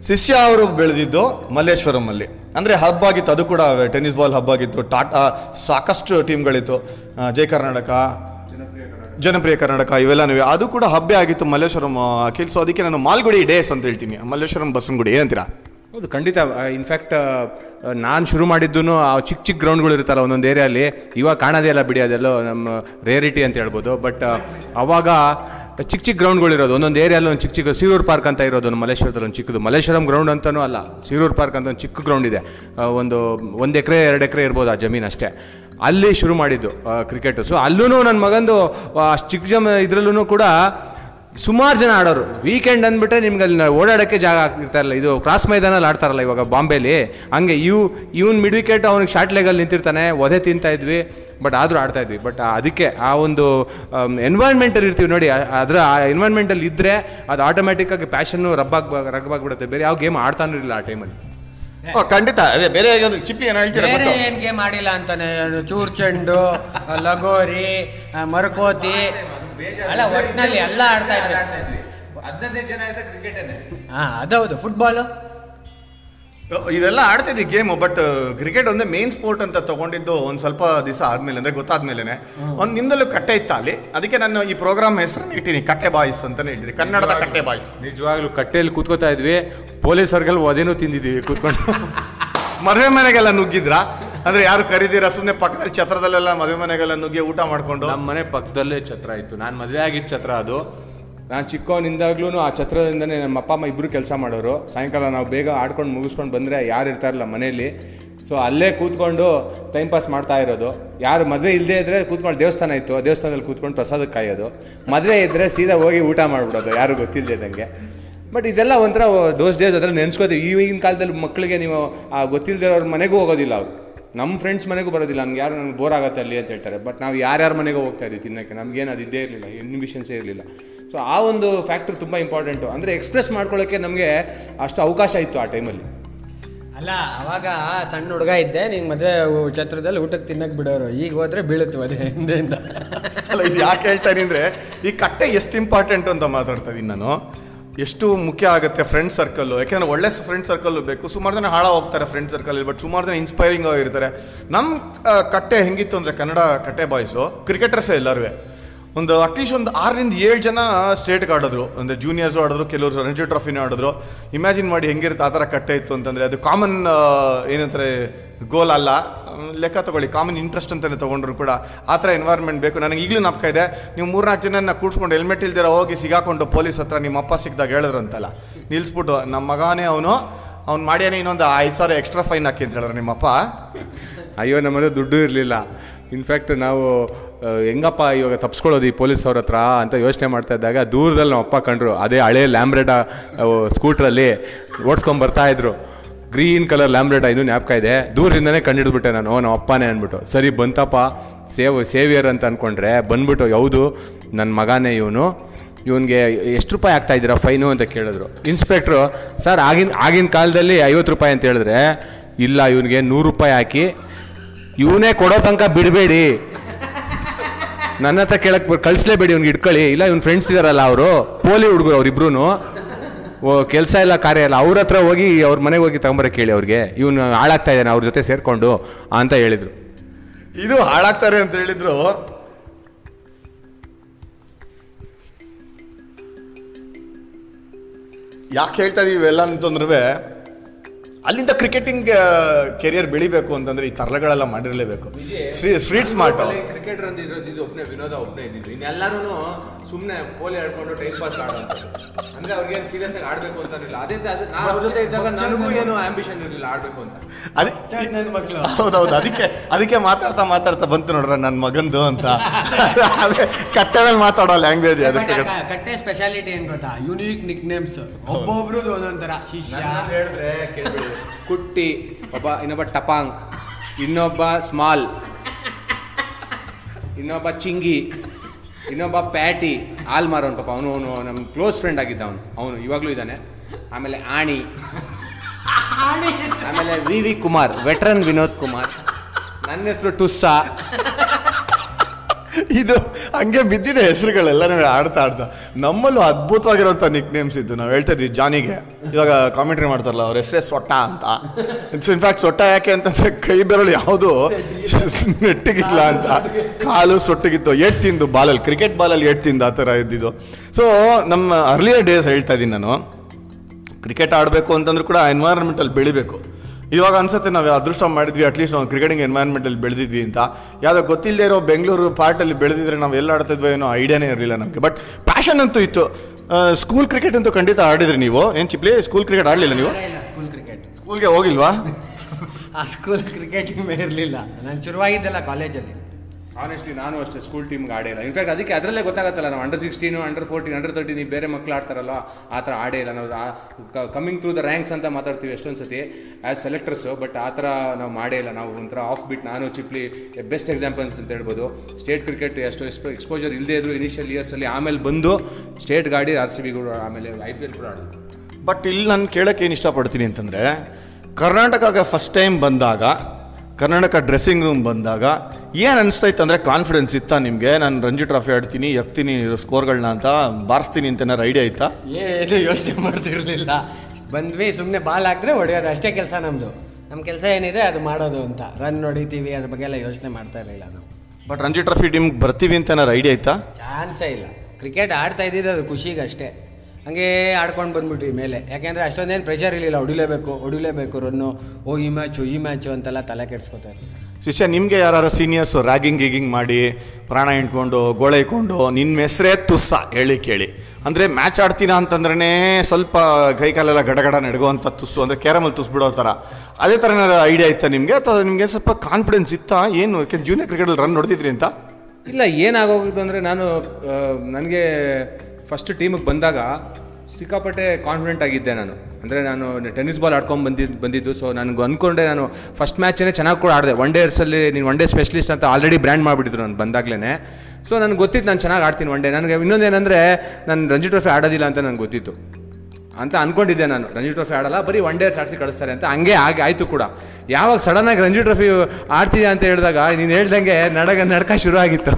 ಶಿಷ್ಯ ಅವರು ಬೆಳೆದಿದ್ದು ಮಲ್ಲೇಶ್ವರಮಲ್ಲಿ ಅಂದರೆ ಹಬ್ ಆಗಿತ್ತು, ಅದು ಕೂಡ ಟೆನ್ನಿಸ್ ಬಾಲ್ ಹಬ್ ಆಗಿತ್ತು. ಟಾಟಾ, ಸಾಕಷ್ಟು ಟೀಮ್ಗಳಿತ್ತು ಜಯ ಕರ್ನಾಟಕ ಜನಪ್ರಿಯ ಕರ್ನಾಟಕ ಇವೆಲ್ಲನೂ ಅದು ಕೂಡ ಹಬ್ಬೆ ಆಗಿತ್ತು ಮಲ್ಲೇಶ್ವರಂ ಅಖಿಲ್. ಸೊ ಅದಕ್ಕೆ ನಾನು ಮಾಲ್ಗುಡಿ ಡೇಸ್ ಅಂತ ಹೇಳ್ತೀನಿ. ಮಲ್ಲೇಶ್ವರಂ ಬಸವನಗುಡಿ, ಏನಂತೀರಾ? ಹೌದು, ಖಂಡಿತ. ಇನ್ಫ್ಯಾಕ್ಟ್ ನಾನು ಶುರು ಮಾಡಿದ್ದು ಆ ಚಿಕ್ಕ ಚಿಕ್ಕ ಗ್ರೌಂಡ್ಗಳು ಇರುತ್ತಲ್ಲ, ಒಂದೊಂದು ಏರಿಯಲ್ಲಿ ಇವಾಗ ಕಾಣೋದೇ ಇಲ್ಲ ಬಿಡಿ, ಅದೆಲ್ಲೋ ನಮ್ಮ ರೇರಿಟಿ ಅಂತ ಹೇಳ್ಬೋದು. ಬಟ್ ಅವಾಗ ಚಿಕ್ಕ ಚಿಕ್ಕ ಗ್ರೌಂಡ್ಗಳು ಇರೋದು. ಒಂದೊಂದು ಏರಿಯಲ್ಲಿ ಒಂದು ಚಿಕ್ಕ ಚಿಕ್ಕ ಸೀರೂರು ಪಾರ್ಕ್ ಅಂತ ಇರೋದು ಒಂದು ಮಲ್ಲೇಶ್ವರದಲ್ಲಿ ಒಂದು ಚಿಕ್ಕದು. ಮಲ್ಲೇಶ್ವರಂ ಗ್ರೌಂಡ್ ಅಂತಲೂ ಅಲ್ಲ, ಸೀರೂರು ಪಾರ್ಕ್ ಅಂತ ಒಂದು ಚಿಕ್ಕ ಗ್ರೌಂಡ್ ಇದೆ. ಒಂದು ಒಂದು ಎಕರೆ, ಎರಡು ಎಕರೆ ಇರ್ಬೋದು ಆ ಜಮೀನು ಅಷ್ಟೇ. ಅಲ್ಲಿ ಶುರು ಮಾಡಿದ್ದು ಕ್ರಿಕೆಟು ಸೊ ಅಲ್ಲೂ ನನ್ನ ಮಗಂದು ಅಷ್ಟು ಚಿಕ್ಕ ಜಮ ಇದರಲ್ಲೂ ಕೂಡ ಸುಮಾರು ಜನ ಆಡೋರು. ವೀಕೆಂಡ್ ಅಂದ್ಬಿಟ್ರೆ ನಿಮ್ಗೆ ಅಲ್ಲಿ ಓಡಾಡೋಕ್ಕೆ ಜಾಗ ಇರ್ತಾರಲ್ಲ ಇದು ಕ್ರಾಸ್ ಮೈದಾನಲ್ಲಿ ಆಡ್ತಾರಲ್ಲ ಇವಾಗ ಬಾಂಬೆಲಿ. ಹಂಗೆ ಇವ್, ಇವನ್ ಮಿಡ್ ವಿಕೆಟ್ ಅವ್ನಿಗೆ ಶಾರ್ಟ್ ಲೆಗಲ್ಲಿ ನಿಂತಿರ್ತಾನೆ, ಒದೆ ತಿಂತಾ ಇದ್ವಿ ಬಟ್ ಆದರೂ ಆಡ್ತಾ ಇದ್ವಿ. ಬಟ್ ಅದಕ್ಕೆ ಆ ಒಂದು ಎನ್ವೈರ್ಮೆಂಟಲ್ಲಿ ಇರ್ತೀವಿ ನೋಡಿ ಅದರ, ಆ ಎನ್ವೈರ್ಮೆಂಟಲ್ಲಿ ಇದ್ದರೆ ಅದು ಆಟೋಮೆಟಿಕ್ಕಾಗಿ ಪ್ಯಾಷನ್ನು ರಬ್ಬಾಗಿ ರಬ್ಬಾಗ್ಬಿಡುತ್ತೆ ಬೇರೆ ಯಾವ ಗೇಮ್ ಆಡ್ತಾನೂ ಇರಲಿಲ್ಲ ಆ ಟೈಮಲ್ಲಿ ಖಂಡಿತ. ಅದೇ ಬೇರೆ ಚಿಪ್ಪಿ ಏನು ಹೇಳ್ತೀರಾ ಬೇರೆ ಏನ್ ಗೇಮ್ ಮಾಡಿಲ್ಲ ಅಂತಾನೆ? ಚೂರ್ ಚೆಂಡು ಲಗೋರಿ ಮರಕೋತಿ. ಅಲ್ಲ ಒಟ್ಟಿನಲ್ಲಿ ಎಲ್ಲ ಆಡ್ತಾ ಇದ್ವಿ. ಹದಿನೈದು ಜನ ಆಯ್ತಾ ಕ್ರಿಕೆಟೇ ಹಾ ಅದೌದು. ಫುಟ್ಬಾಲು ಇದೆಲ್ಲ ಆಡ್ತಿದ್ವಿ ಗೇಮು ಬಟ್ ಕ್ರಿಕೆಟ್ ಒಂದೇ ಮೇನ್ ಸ್ಪೋರ್ಟ್ ಅಂತ ತಗೊಂಡಿದ್ದು ಒಂದು ಸ್ವಲ್ಪ ದಿವಸ ಆದ್ಮೇಲೆ ಅಂದರೆ ಗೊತ್ತಾದ್ಮೇಲೆ ಒಂದು ನಿಂದಲೂ ಕಟ್ಟೆ ಇತ್ತ ಅಲ್ಲಿ ಅದಕ್ಕೆ ನಾನು ಈ ಪ್ರೋಗ್ರಾಮ್ ಹೆಸರನ್ನು ಇಟ್ಟಿನಿ ಕಟ್ಟೆ ಬಾಯ್ಸ್ ಅಂತಲೇ ಹೇಳಿದ್ರಿ ಕನ್ನಡದ ಕಟ್ಟೆ ಬಾಯ್ಸ್. ನಿಜವಾಗ್ಲೂ ಕಟ್ಟೆಯಲ್ಲಿ ಕೂತ್ಕೋತಾ ಇದ್ವಿ. ಪೊಲೀಸರ್ಗೆಲ್ಲ ಒದೇನೂ ತಿಂದಿದ್ದೀವಿ ಕೂತ್ಕೊಂಡು. ಮದುವೆ ಮನೆಗೆಲ್ಲ ನುಗ್ಗಿದ್ರ? ಅಂದ್ರೆ ಯಾರು ಕರೀದಿರ ಸುಮ್ಮನೆ ಪಕ್ಕದಲ್ಲಿ ಛತ್ರದಲ್ಲೆಲ್ಲ ಮದುವೆ ಮನೆಗೆಲ್ಲ ನುಗ್ಗಿ ಊಟ ಮಾಡ್ಕೊಂಡು? ನಮ್ಮ ಮನೆ ಪಕ್ಕದಲ್ಲೇ ಛತ್ರ ಇತ್ತು. ನಾನು ಮದುವೆ ಆಗಿದ್ದ ಛತ್ರ ಅದು. ನಾನು ಚಿಕ್ಕವನಿಂದಾಗ್ಲೂ ಆ ಛತ್ರದಿಂದನೇ ನಮ್ಮ ಅಪ್ಪ, ಅಮ್ಮ ಇಬ್ಬರು ಕೆಲಸ ಮಾಡೋರು. ಸಾಯಂಕಾಲ ನಾವು ಬೇಗ ಆಡ್ಕೊಂಡು ಮುಗಿಸ್ಕೊಂಡು ಬಂದರೆ ಯಾರು ಇರ್ತಾರಲ್ಲ ಮನೆಯಲ್ಲಿ. ಸೊ ಅಲ್ಲೇ ಕೂತ್ಕೊಂಡು ಟೈಮ್ ಪಾಸ್ ಮಾಡ್ತಾ ಇರೋದು. ಯಾರು ಮದುವೆ ಇಲ್ಲದೇ ಇದ್ದರೆ ಕೂತ್ಕೊಂಡು ದೇವಸ್ಥಾನ ಇತ್ತು. ದೇವಸ್ಥಾನದಲ್ಲಿ ಕೂತ್ಕೊಂಡು ಪ್ರಸಾದಕ್ಕೆ ಕಾಯೋದು. ಮದುವೆ ಇದ್ದರೆ ಸೀದಾ ಹೋಗಿ ಊಟ ಮಾಡಿಬಿಡೋದು. ಯಾರು ಗೊತ್ತಿಲ್ಲದಂಗೆ ಬಟ್ ಇದೆಲ್ಲ ಒಂಥರ ದೋಸ್ ಡೇಸ್ ಅದರಲ್ಲಿ ನೆನೆಸ್ಕೋತೀವಿ ಈಗಿನ ಕಾಲದಲ್ಲಿ ಮಕ್ಕಳಿಗೆ ನೀವು, ಆ ಗೊತ್ತಿಲ್ಲದಿರೋರ ಮನೆಗೂ ಹೋಗೋದಿಲ್ಲ ಅವರು. ನಮ್ಮ ಫ್ರೆಂಡ್ಸ್ ಮನೆಗೂ ಬರೋದಿಲ್ಲ. ನಮ್ಗೆ ಯಾರು ನನಗೆ ಬೋರ್ ಆಗುತ್ತೆ ಅಲ್ಲಿ ಅಂತ ಹೇಳ್ತಾರೆ. ಬಟ್ ನಾವು ಯಾರ್ಯಾರ ಮನೆಗೆ ಹೋಗ್ತಾ ಇದ್ವಿ ತಿನ್ನೋಕ್ಕೆ. ನಮಗೇನು ಅದು ಇದ್ದೇ ಇರಲಿಲ್ಲ ಇನ್ಹಿಬಿಷನ್ಸೇ ಇರಲಿಲ್ಲ. ಸೊ ಆ ಒಂದು ಫ್ಯಾಕ್ಟ್ರ್ ತುಂಬ ಇಂಪಾರ್ಟೆಂಟು ಅಂದರೆ ಎಕ್ಸ್ಪ್ರೆಸ್ ಮಾಡ್ಕೊಳ್ಳೋಕ್ಕೆ ನಮಗೆ ಅಷ್ಟು ಅವಕಾಶ ಇತ್ತು ಆ ಟೈಮಲ್ಲಿ ಅಲ್ಲ. ಅವಾಗ ಸಣ್ಣ ಹುಡುಗ ಇದ್ದೆ ನಿಂಗೆ ಮದುವೆ ಛತ್ರದಲ್ಲಿ ಊಟಕ್ಕೆ ತಿನ್ನಕ್ಕೆ ಬಿಡೋರು. ಈಗ ಹೋದರೆ ಬೀಳುತ್ತೆ ಅದೇ ಹಿಂದೆಯಿಂದ. ಅಲ್ಲ ಇದು ಯಾಕೆ ಹೇಳ್ತಾ ಇದೀನಿ ಅಂದರೆ ಈ ಕಟ್ಟೆ ಎಷ್ಟು ಇಂಪಾರ್ಟೆಂಟ್ ಅಂತ ಮಾತಾಡ್ತಾ ಇದ್ದೀನಿ ನಾನು. ಎಷ್ಟು ಮುಖ್ಯ ಆಗುತ್ತೆ ಫ್ರೆಂಡ್ ಸರ್ಕಲ್ಲು ಯಾಕೆಂದರೆ ಒಳ್ಳೆ ಫ್ರೆಂಡ್ ಸರ್ಕಲ್ಲು ಬೇಕು. ಸುಮಾರು ಜನ ಹಾಳ ಹೋಗ್ತಾರೆ ಫ್ರೆಂಡ್ ಸರ್ಕಲಲ್ಲಿ ಬಟ್ ಸುಮಾರು ಜನ ಇನ್ಸ್ಪೈರಿಂಗ್ ಆಗಿರ್ತಾರೆ. ನಮ್ಮ ಕಟ್ಟೆ ಹೆಂಗಿತ್ತು ಅಂದರೆ ಕನ್ನಡ ಕಟ್ಟೆ ಬಾಯ್ಸು ಕ್ರಿಕೆಟರ್ಸೇ ಎಲ್ಲರೂ ಒಂದು ಅಟ್ಲೀಸ್ಟ್ ಒಂದು ಆರರಿಂದ ಏಳು ಜನ ಸ್ಟೇಟ್ಗೆ ಆಡಿದ್ರು. ಅಂದರೆ ಜೂನಿಯರ್ಸು ಆಡಿದ್ರು, ಕೆಲವರು ರಣಜಿ ಟ್ರಾಫಿನೂ ಆಡಿದ್ರು. ಇಮ್ಯಾಜಿನ್ ಮಾಡಿ ಹೆಂಗಿರುತ್ತೆ ಆ ಥರ ಕಟ್ಟೆ ಇತ್ತು ಅಂತಂದರೆ ಅದು ಕಾಮನ್ ಏನಂತಾರೆ ಗೋಲ್ ಅಲ್ಲ. ಲೆಕ್ಕ ತಗೊಳ್ಳಿ ಕಾಮನ್ ಇಂಟ್ರೆಸ್ಟ್ ಅಂತಲೇ ತೊಗೊಂಡ್ರು ಕೂಡ. ಆ ಥರ ಎನ್ವೈರ್ಮೆಂಟ್ ಬೇಕು. ನನಗೆ ಈಗಲೂ ನಾಪ್ಕ ಇದೆ. ನೀವು ಮೂರ್ನಾಲ್ಕು ಜನನ ಕೂಡ್ಸ್ಕೊಂಡು ಹೆಲ್ಮೆಟ್ ಇಲ್ದಿರ ಹೋಗಿ ಸಿಗಾಕೊಂಡು ಪೊಲೀಸ್ ಹತ್ರ ನಿಮ್ಮ ಅಪ್ಪ ಸಿಕ್ಕಿದಾಗ ಹೇಳಿದ್ರಂತಲ್ಲ. ನಿಲ್ಲಿಸ್ಬಿಟ್ಟು ನಮ್ಮ ಮಗನೇ ಅವನು. ಅವ್ನು ಮಾಡ್ಯಾನೆ ಇನ್ನೊಂದು ಐದು ಸಾವಿರ ಎಕ್ಸ್ಟ್ರಾ ಫೈನ್ ಹಾಕಿ ಅಂತ ಹೇಳಿದ್ರು ನಿಮ್ಮಪ್ಪ. ಅಯ್ಯೋ ನಮ್ಮನೆ ದುಡ್ಡು ಇರಲಿಲ್ಲ. ಇನ್ಫ್ಯಾಕ್ಟ್ ನಾವು ಹೆಂಗಪ್ಪ ಇವಾಗ ತಪ್ಸ್ಕೊಳ್ಳೋದು ಈ ಪೊಲೀಸ್ ಅವ್ರ ಹತ್ರ ಅಂತ ಯೋಚನೆ ಮಾಡ್ತಾ ಇದ್ದಾಗ ದೂರದಲ್ಲಿ ನಮ್ಮ ಅಪ್ಪ ಕಂಡ್ರು, ಅದೇ ಹಳೆ ಲ್ಯಾಂಬ್ರೆಡ ಸ್ಕೂಟ್ರಲ್ಲಿ ಓಡಿಸ್ಕೊಂಡು ಬರ್ತಾ ಇದ್ರು. ಗ್ರೀನ್ ಕಲರ್ ಲ್ಯಾಂಬ್ರೆಡ ಇನ್ನೂ ಜ್ಞಾಪಕ ಇದೆ. ದೂರದಿಂದನೇ ಕಂಡಿಡ್ಬಿಟ್ಟೆ ನಾನು ನಮ್ಮ ಅಪ್ಪನೇ ಅಂದ್ಬಿಟ್ಟು. ಸರಿ, ಬಂತಪ್ಪ, ಸೇವ್, ಸೇವಿಯರ್ ಅಂತ ಅಂದ್ಕೊಂಡ್ರೆ ಬಂದ್ಬಿಟ್ಟು ಯಾವುದು ನನ್ನ ಮಗನೇ ಇವನು. ಇವನಿಗೆ ಎಷ್ಟು ರೂಪಾಯಿ ಆಗ್ತಾ ಇದ್ದೀರಾ ಫೈನು ಅಂತ ಕೇಳಿದ್ರು. ಇನ್ಸ್ಪೆಕ್ಟ್ರು, ಸರ್, ಆಗಿನ ಆಗಿನ ಕಾಲದಲ್ಲಿ ಐವತ್ತು ರೂಪಾಯಿ ಅಂತ ಹೇಳಿದ್ರೆ, ಇಲ್ಲ, ಇವನಿಗೆ ನೂರು ರೂಪಾಯಿ ಹಾಕಿ ಇವನೇ ಕೊಡೋ ತನಕ ಬಿಡಬೇಡಿ. ನನ್ನ ಹತ್ರ ಕೇಳಕ್ ಕಳಿಸ್ಲೇಬೇಡಿ ಇವ್ನಿಗೆ ಇಟ್ಕೊಳ್ಳಿ. ಇಲ್ಲ, ಇವ್ನ ಫ್ರೆಂಡ್ಸ್ ಇದಾರಲ್ಲ ಅವರು. ಪೋಲಿ ಹುಡುಗರು ಅವ್ರಿಬ್ರು ಓ, ಕೆಲಸ ಇಲ್ಲ, ಕಾರ್ಯ ಇಲ್ಲ. ಅವ್ರ ಹತ್ರ ಹೋಗಿ, ಅವ್ರ ಮನೆಗೆ ಹೋಗಿ ತಗೊಂಬರ ಕೇಳಿ ಅವ್ರಿಗೆ. ಇವನು ಹಾಳಾಗ್ತಾ ಇದ್ದಾನೆ ಅವ್ರ ಜೊತೆ ಸೇರಿಕೊಂಡು ಅಂತ ಹೇಳಿದರು. ಇದು ಹಾಳಾಗ್ತಾರೆ ಅಂತ ಹೇಳಿದ್ರು. ಯಾಕೆ ಹೇಳ್ತಾ ಇದೀವಿ ಇವೆಲ್ಲ ಅಂತಂದ್ರೂ ಅಲ್ಲಿಂದ ಕ್ರಿಕೆಟಿಂಗ್ ಕೆರಿಯರ್ ಬೆಳಿಬೇಕು ಅಂತಂದ್ರೆ ಈ ತರಲೆಗಳೆಲ್ಲ ಮಾಡಿರಲೇಬೇಕು. ಸ್ಟ್ರೀಟ್ ಸ್ಮಾರ್ಟ್ ಕ್ರಿಕೆಟರ್ ಅಂತ ಇರೋದು ಇದು ಒಬ್ಬನೇ ವಿನೋದ ಒಬ್ಬನೇ ಇದ್ದಿದ್ರು ಇನ್ನೆಲ್ಲರೂ ಸುಮ್ಮನೆ ಪೋಲಿ ಆಡ್ಕೊಂಡು ಟೈಮ್ ಪಾಸ್ ಆಡೋದು ಅಂದ್ರೆ ಅವ್ರಿಗೇನು ಸೀರಿಯಸ್ ಆಗಿ ಆಡಬೇಕು ಅಂತಾನಿಲ್ಲ. ಅದೇ ಅದು ನಾನು ಅವ್ರ ಜೊತೆ ಇದ್ದಾಗ ನನಗೂ ಏನು ಆಂಬಿಷನ್ ಇರಲಿಲ್ಲ ಆಡಬೇಕು ಅಂತ. ಅದೇ ನನ್ನ ಮಕ್ಕಳು ಹೌದೌದು ಅದಕ್ಕೆ ಅದಕ್ಕೆ ಮಾತಾಡ್ತಾ ಮಾತಾಡ್ತಾ ಬಂತು ನೋಡ್ರ ನನ್ನ ಮಗಂದು ಅಂತ. ಅದೇ ಕಟ್ಟೆ ಮೇಲೆ ಮಾತಾಡೋ ಲ್ಯಾಂಗ್ವೇಜ್ ಅದಕ್ಕೆ ಕಟ್ಟೆ ಸ್ಪೆಷಾಲಿಟಿ ಏನು ಗೊತ್ತಾ? ಯುನೀಕ್ ನಿಕ್ ನೇಮ್ಸ್ ಒಬ್ಬೊಬ್ರದ್ದು ಒಂದೊಂಥರ ಶಿಷ್ಯ. ಹೇಳಿದ್ರೆ. ಕುಟ್ಟಿ ಒಬ್ಬ ಇನ್ನೊಬ್ಬ ಟಪಾಂಗ್ ಇನ್ನೊಬ್ಬ ಸ್ಮಾಲ್ ಇನ್ನೊಬ್ಬ ಚಿಂಗಿ ಇನ್ನೊಬ್ಬ ಪ್ಯಾಟಿ ಹಾಲು ಮಾರೋನ್ ಪಾಪ. ಅವನು ಅವನು ನಮ್ಮ ಕ್ಲೋಸ್ ಫ್ರೆಂಡ್ ಆಗಿದ್ದ ಅವನು ಅವನು ಇವಾಗಲೂ ಇದ್ದಾನೆ. ಆಮೇಲೆ ಆಣಿ. ಆಮೇಲೆ V V Kumar veteran Vinod Kumar. ನನ್ನ ಹೆಸರು ಟುಸ್ಸಾ. ಇದು ಹಂಗೆ ಬಿದ್ದಿದೆ ಹೆಸರುಗಳೆಲ್ಲ ಆಡ್ತಾ ಆಡ್ತಾ. ನಮ್ಮಲ್ಲೂ ಅದ್ಭುತವಾಗಿರುವಂಥ ನಿಕ್ ನೇಮ್ಸ್ ಇದ್ದು, ನಾವು ಹೇಳ್ತಾ ಇದ್ವಿ ಜಾನಿಗೆ. ಇವಾಗ ಕಾಮೆಂಟ್ರಿ ಮಾಡ್ತಾರಲ್ಲ, ಅವ್ರ ಹೆಸರೇ ಸೊಟ್ಟ ಅಂತ. ಇಟ್ಸ್ ಇನ್ಫ್ಯಾಕ್ಟ್ ಸೊಟ್ಟ ಯಾಕೆ ಅಂತಂದ್ರೆ ಕೈ ಬೆರಳು ಯಾವುದು ನೆಟ್ಟಿಗಿಲ್ಲ ಅಂತ. ಕಾಲು ಸೊಟ್ಟಿಗಿತ್ತು ಎಟ್ ತಿಂದು ಬಾಲಲ್ಲಿ ಕ್ರಿಕೆಟ್ ಬಾಲಲ್ಲಿ ಎಟ್ ತಿಂದು ಆ ಥರ ಇದ್ದಿದ್ದು. ಸೊ ನಮ್ಮ ಅರ್ಲಿಯರ್ ಡೇಸ್ ಹೇಳ್ತಾ ಇದ್ದೀನಿ ನಾನು. ಕ್ರಿಕೆಟ್ ಆಡಬೇಕು ಅಂತಂದ್ರೂ ಕೂಡ ಎನ್ವೈರನ್ಮೆಂಟಲ್ಲಿ ಬೆಳಿಬೇಕು. ಇವಾಗ ಅನ್ಸುತ್ತೆ ನಾವು ಅದೃಷ್ಟ ಮಾಡಿದ್ವಿ ಅಟ್ಲೀಸ್ಟ್ ನಾವು ಕ್ರಿಕೆಟಿಂಗ್ ಎನ್ವೈರ್ಮೆಂಟಲ್ಲಿ ಬೆಳೆದಿದ್ವಿ ಅಂತ. ಯಾವುದೋ ಗೊತ್ತಿಲ್ಲದೆ ಇರೋ ಬೆಂಗಳೂರು ಪಾರ್ಟಲ್ಲಿ ಬೆಳೆದಿದ್ರೆ ನಾವು ಎಲ್ಲ ಆಡ್ತಿದ್ವೋ ಏನೋ ಐಡಿಯಾನೇ ಇರಲಿಲ್ಲ ನಮಗೆ. ಬಟ್ ಪ್ಯಾಷನ್ ಅಂತೂ ಇತ್ತು. ಸ್ಕೂಲ್ ಕ್ರಿಕೆಟ್ ಅಂತೂ ಖಂಡಿತ ಆಡಿದ್ರಿ ನೀವು? ಏನು ಚಿಪ್ಲಿ ಸ್ಕೂಲ್ ಕ್ರಿಕೆಟ್ ಆಡಲಿಲ್ಲ ನೀವು? ಸ್ಕೂಲ್ ಕ್ರಿಕೆಟ್ ಸ್ಕೂಲ್ಗೆ ಹೋಗಿಲ್ವಾ? ಆ ಸ್ಕೂಲ್ ಕ್ರಿಕೆಟ್ ಇರಲಿಲ್ಲ. ನಾನು ಶುರುವಾಗಿದ್ದಲ್ಲ ಕಾಲೇಜಲ್ಲಿ ಆನೆಸ್ಟ್ಲಿ ನಾನು ಅಷ್ಟೇ ಸ್ಕೂಲ್ ಟೀಮ್ಗೆ ಆಡೇ ಇಲ್ಲ. ಇನ್ಫ್ಯಾಕ್ಟ್ ಅದಕ್ಕೆ ಅದರಲ್ಲೇ ಗೊತ್ತಾಗತ್ತಲ್ಲ, ನಾವು under sixteen under fourteen under thirteen ಈ ಬೇರೆ ಮಕ್ಕಳು ಆಡ್ತಾರಲ್ಲ, ಆ ಥರ ಆಡೇ ಇಲ್ಲ. ನಾವು ಕಮಿಂಗ್ ಥ್ರೂ ದ ರ್ಯಾಂಕ್ಸ್ ಅಂತ ಮಾತಾಡ್ತೀವಿ ಎಷ್ಟೊಂದು ಸತಿ ಆ್ಯಸ್ ಸೆಲೆಕ್ಟರ್ಸು ಬಟ್ ಆ ಥರ ನಾವು ಮಾಡೇ ಇಲ್ಲ. ನಾವು ಒಂಥರ ಆಫ್ ಬಿಟ್ ನಾನು ಚಿಪ್ಲಿ ಬೆಸ್ಟ್ ಎಕ್ಸಾಂಪಲ್ಸ್ ಅಂತ ಹೇಳ್ಬೋದು. ಸ್ಟೇಟ್ ಕ್ರಿಕೆಟ್ ಎಷ್ಟು ಎಕ್ಸ್ಪೋ ಎಕ್ಸ್ಪೋಜರ್ ಇಲ್ಲದೇ ಇದ್ರು ಇನಿಷಿಯಲ್ ಇಯರ್ಸಲ್ಲಿ ಆಮೇಲೆ ಬಂದು ಸ್ಟೇಟ್ ಗಾಡಿ ಆರ್ ಸಿ ಬಿಗಳು ಆಮೇಲೆ ಐ ಪಿ ಎಲ್ ಕೂಡ ಆಡೋದು. ಬಟ್ ಇಲ್ಲಿ ನಾನು ಕೇಳೋಕ್ಕೆ ಏನು ಇಷ್ಟಪಡ್ತೀನಿ ಅಂತಂದರೆ, ಕರ್ನಾಟಕಕ್ಕೆ ಫಸ್ಟ್ ಟೈಮ್ ಬಂದಾಗ ಕರ್ನಾಟಕ ಡ್ರೆಸ್ಸಿಂಗ್ ರೂಮ್ ಬಂದಾಗ ಏನು ಅನಿಸ್ತೈತೆ ಅಂದರೆ ಕಾನ್ಫಿಡೆನ್ಸ್ ಇತ್ತಾ ನಿಮಗೆ? ನಾನು ರಂಜಿ ಟ್ರಾಫಿ ಆಡ್ತೀನಿ ಎಕ್ತೀನಿ ಸ್ಕೋರ್ಗಳನ್ನ ಅಂತ ಬಾರಿಸ್ತೀನಿ ಅಂತ ಏನಾರು ಐಡಿಯಾ ಇತ್ತಾ ಏನು ಯೋಚನೆ ಮಾಡ್ತಿರಲಿಲ್ಲ. ಬಂದ್ವಿ ಸುಮ್ಮನೆ ಬಾಲ್ ಹಾಕಿದ್ರೆ ಹೊಡೆಯೋದು ಅಷ್ಟೇ ಕೆಲಸ ನಮ್ಮದು ನಮ್ಮ ಕೆಲಸ ಏನಿದೆ ಅದು ಮಾಡೋದು ಅಂತ. ರನ್ ಹೊಡಿತೀವಿ ಅದ್ರ ಬಗ್ಗೆ ಎಲ್ಲ ಯೋಚನೆ ಮಾಡ್ತಾ ಇರಲಿಲ್ಲ ನಾವು. ಬಟ್ ರಂಜಿ ಟ್ರಾಫಿ ಟೀಮ್ಗೆ ಬರ್ತೀವಿ ಅಂತ ಏನಾರು ಐಡಿಯಾ ಇತ್ತಾ ಚಾನ್ಸೇ ಇಲ್ಲ. ಕ್ರಿಕೆಟ್ ಆಡ್ತಾ ಇದ್ದಿದ್ದು ಅದು ಖುಷಿಗೆ ಅಷ್ಟೇ ಹಂಗೆ ಆಡ್ಕೊಂಡು ಬಂದ್ಬಿಟ್ರಿ ಮೇಲೆ. ಯಾಕೆಂದರೆ ಅಷ್ಟೊಂದೇನು ಪ್ರೆಷರ್ ಇರಲಿಲ್ಲ. ಹೊಡಿಲೇಬೇಕು ಹೊಡಿಲೇಬೇಕು ರನ್ನು. ಓ ಈ ಮ್ಯಾಚು ಈ ಮ್ಯಾಚು ಅಂತೆಲ್ಲ ತಲೆ ಕೆಡಿಸ್ಕೊತಾರೆ ಶಿಷ್ಯ ನಿಮಗೆ ಯಾರು ಸೀನಿಯರ್ಸು ರ್ಯಾಗಿಂಗ್ ಗೀಗಿಂಗ್ ಮಾಡಿ ಪ್ರಾಣ ಇಟ್ಕೊಂಡು ಗೋಳೆ ಇಟ್ಕೊಂಡು ನಿನ್ನ ಹೆಸರೇ ತುಸ್ಸ ಹೇಳಿ ಕೇಳಿ. ಅಂದರೆ ಮ್ಯಾಚ್ ಆಡ್ತೀನ ಅಂತಂದ್ರೇ ಸ್ವಲ್ಪ ಕೈಕಾಲೆಲ್ಲ ಗಡಗಡ ನಡ್ಗೋವಂಥ ತುಸ್ಸು. ಅಂದರೆ ಕ್ಯಾರಮಲ್ಲಿ ತುಸ್ಬಿಡೋ ಥರ ಅದೇ ಥರ ಏನಾದ್ರು ಐಡಿಯಾ ಇತ್ತಾ ನಿಮಗೆ? ಅಥವಾ ನಿಮಗೆ ಸ್ವಲ್ಪ ಕಾನ್ಫಿಡೆನ್ಸ್ ಇತ್ತಾ? ಏನು? ಯಾಕೆ ಜೂನಿಯರ್ ಕ್ರಿಕೆಟಲ್ಲಿ ರನ್ ನೋಡ್ತಿದ್ರಿ ಅಂತ? ಇಲ್ಲ ಏನಾಗೋಗಿದ್ದು ಅಂದರೆ ನಾನು ನನಗೆ ಫಸ್ಟ್ ಟೀಮಿಗೆ ಬಂದಾಗ ಸಿಕ್ಕಾಪಟ್ಟೆ ಕಾನ್ಫಿಡೆಂಟ್ ಆಗಿದ್ದೆ ನಾನು. ಅಂದರೆ ನಾನು ಟೆನ್ನಿಸ್ ಬಾಲ್ ಆಡ್ಕೊಂಡು ಬಂದಿದ್ದು ಬಂದಿದ್ದು. ಸೊ ನನಗೆ ಅಂದ್ಕೊಂಡೆ ನಾನು ಫಸ್ಟ್ ಮ್ಯಾಚೇ ಚೆನ್ನಾಗಿ ಕೂಡ ಆಡಿದೆ. ಒನ್ ಡೇರ್ಸಲ್ಲಿ ನೀನು ಒನ್ ಡೇ ಸ್ಪೆಷಲಿಸ್ಟ್ ಅಂತ ಆಲ್ರೆಡಿ ಬ್ರ್ಯಾಂಡ್ ಮಾಡಿಬಿಟ್ಟಿದ್ರು ನಾನು ಬಂದಾಗಲೇ ಸೊ ನನಗೆ ಗೊತ್ತಿತ್ತು ನಾನು ಚೆನ್ನಾಗಿ ಆಡ್ತೀನಿ ಒನ್ ಡೇ ನನಗೆ ಇನ್ನೊಂದೇನೆಂದರೆ ನಾನು ರಂಜಿ ಟ್ರೋಫಿ ಆಡೋದಿಲ್ಲ ಅಂತ ನನಗೆ ಗೊತ್ತಿತ್ತು. ಅಂತ ಅನ್ಕೊಂಡಿದ್ದೆ ನಾನು. ರಂಜಿ ಟ್ರೋಫಿ ಆಡಲ್ಲ, ಬರೀ ಒನ್ ಡೇಸ್ ಆಡಿಸಿ ಕಳಿಸ್ತಾರೆ ಅಂತ. ಹಂಗೆ ಆಗಿ, ಆಯಿತು ಕೂಡ. ಯಾವಾಗ ಸಡನ್ನಾಗಿ ರಂಜಿ ಟ್ರೋಫಿ ಆಡ್ತೀಯಾ ಅಂತ ಹೇಳಿದಾಗ ನೀನು ಹೇಳ್ದಂಗೆ ನಡಗ, ನಡ್ಕ ಶುರು ಆಗಿತ್ತು.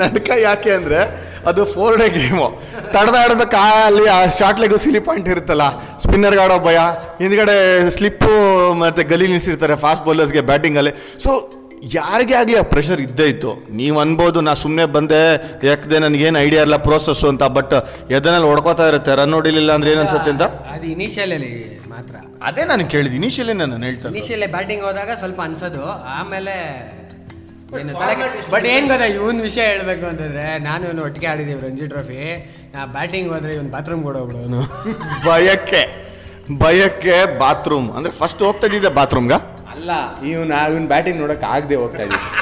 ನಡ್ಕ ಯಾಕೆ ಅಂದರೆ ಅದು ಫೋರ್ ಡೇ ಗೇಮು ತಡೆದಾಡ್ಬೇಕು ಅಲ್ಲಿ ಆ ಶಾರ್ಟ್ ಲೆಗ್ ಸಿಲಿ ಪಾಯಿಂಟ್ ಇರುತ್ತಲ್ಲ ಸ್ಪಿನ್ನರ್ಗೆ ಆಡೋ ಭಯ ಹಿಂದ್ಗಡೆ ಸ್ಲಿಪ್ಪು ಮತ್ತು ಗಲಿ ನಿಲ್ಸಿರ್ತಾರೆ ಫಾಸ್ಟ್ ಬೌಲರ್ಸ್ಗೆ ಬ್ಯಾಟಿಂಗಲ್ಲಿ ಸೊ ಯಾರಿಗೇ ಆಗಲಿ ಆ ಪ್ರೆಷರ್ ಇದ್ದೇ ಇತ್ತು. ನೀವು ಅನ್ಬೋದು ನಾ ಸುಮ್ಮನೆ ಬಂದೆ ಯಾಕದೆ ನನಗೇನು ಐಡಿಯಾ ಇಲ್ಲ ಪ್ರೋಸೆಸ್ಸು ಅಂತ ಬಟ್ ಎದನಲ್ಲಿ ಹೊಡ್ಕೋತಾ ಇರುತ್ತೆ ರನ್ ಹೊಡಿಲಿಲ್ಲ ಅಂದ್ರೆ ಏನು ಅನ್ಸುತ್ತೆ ಅಂತ? ಅದು ಇನಿಷಿಯಲಲ್ಲಿ ಮಾತ್ರ. ಅದೇ ನಾನು ಕೇಳಿದ್ದು ಇನಿಷಿಯಲಿ ನಾನು ಹೇಳ್ತೇನೆ ಇನಿಷಿಯಲಿ ಬ್ಯಾಟಿಂಗ್ ಹೋದಾಗ ಸ್ವಲ್ಪ ಅನ್ಸೋದು ಆಮೇಲೆ ಏನು ಬಟ್ ಏನು ಗೊತ್ತಾ ಇವನ್ ವಿಷಯ ಹೇಳ್ಬೇಕು ಅಂತಂದ್ರೆ ನಾನು ಇವನು ಒಟ್ಟಿಗೆ ಆಡಿದ್ದೀವಿ ರಂಜಿ ಟ್ರೋಫಿ ನಾ ಬ್ಯಾಟಿಂಗ್ ಹೋದ್ರೆ ಇವನು ಬಾತ್ರೂಮ್ ಕೊಡೋಬಿಡೋನು ಭಯಕ್ಕೆ ಭಯಕ್ಕೆ ಬಾತ್ರೂಮ್ ಅಂದ್ರೆ ಫಸ್ಟ್ ಹೋಗ್ತಾ ಇದ್ದಿದ್ದೆ ಬಾತ್ರೂಮ್ಗ ಅಲ್ಲ ಇವನು ಇವನ್ ಬ್ಯಾಟಿಂಗ್ ನೋಡಕ್ ಆಗದೆ ಹೋಗ್ತಾ ಇದ್ದೀನಿ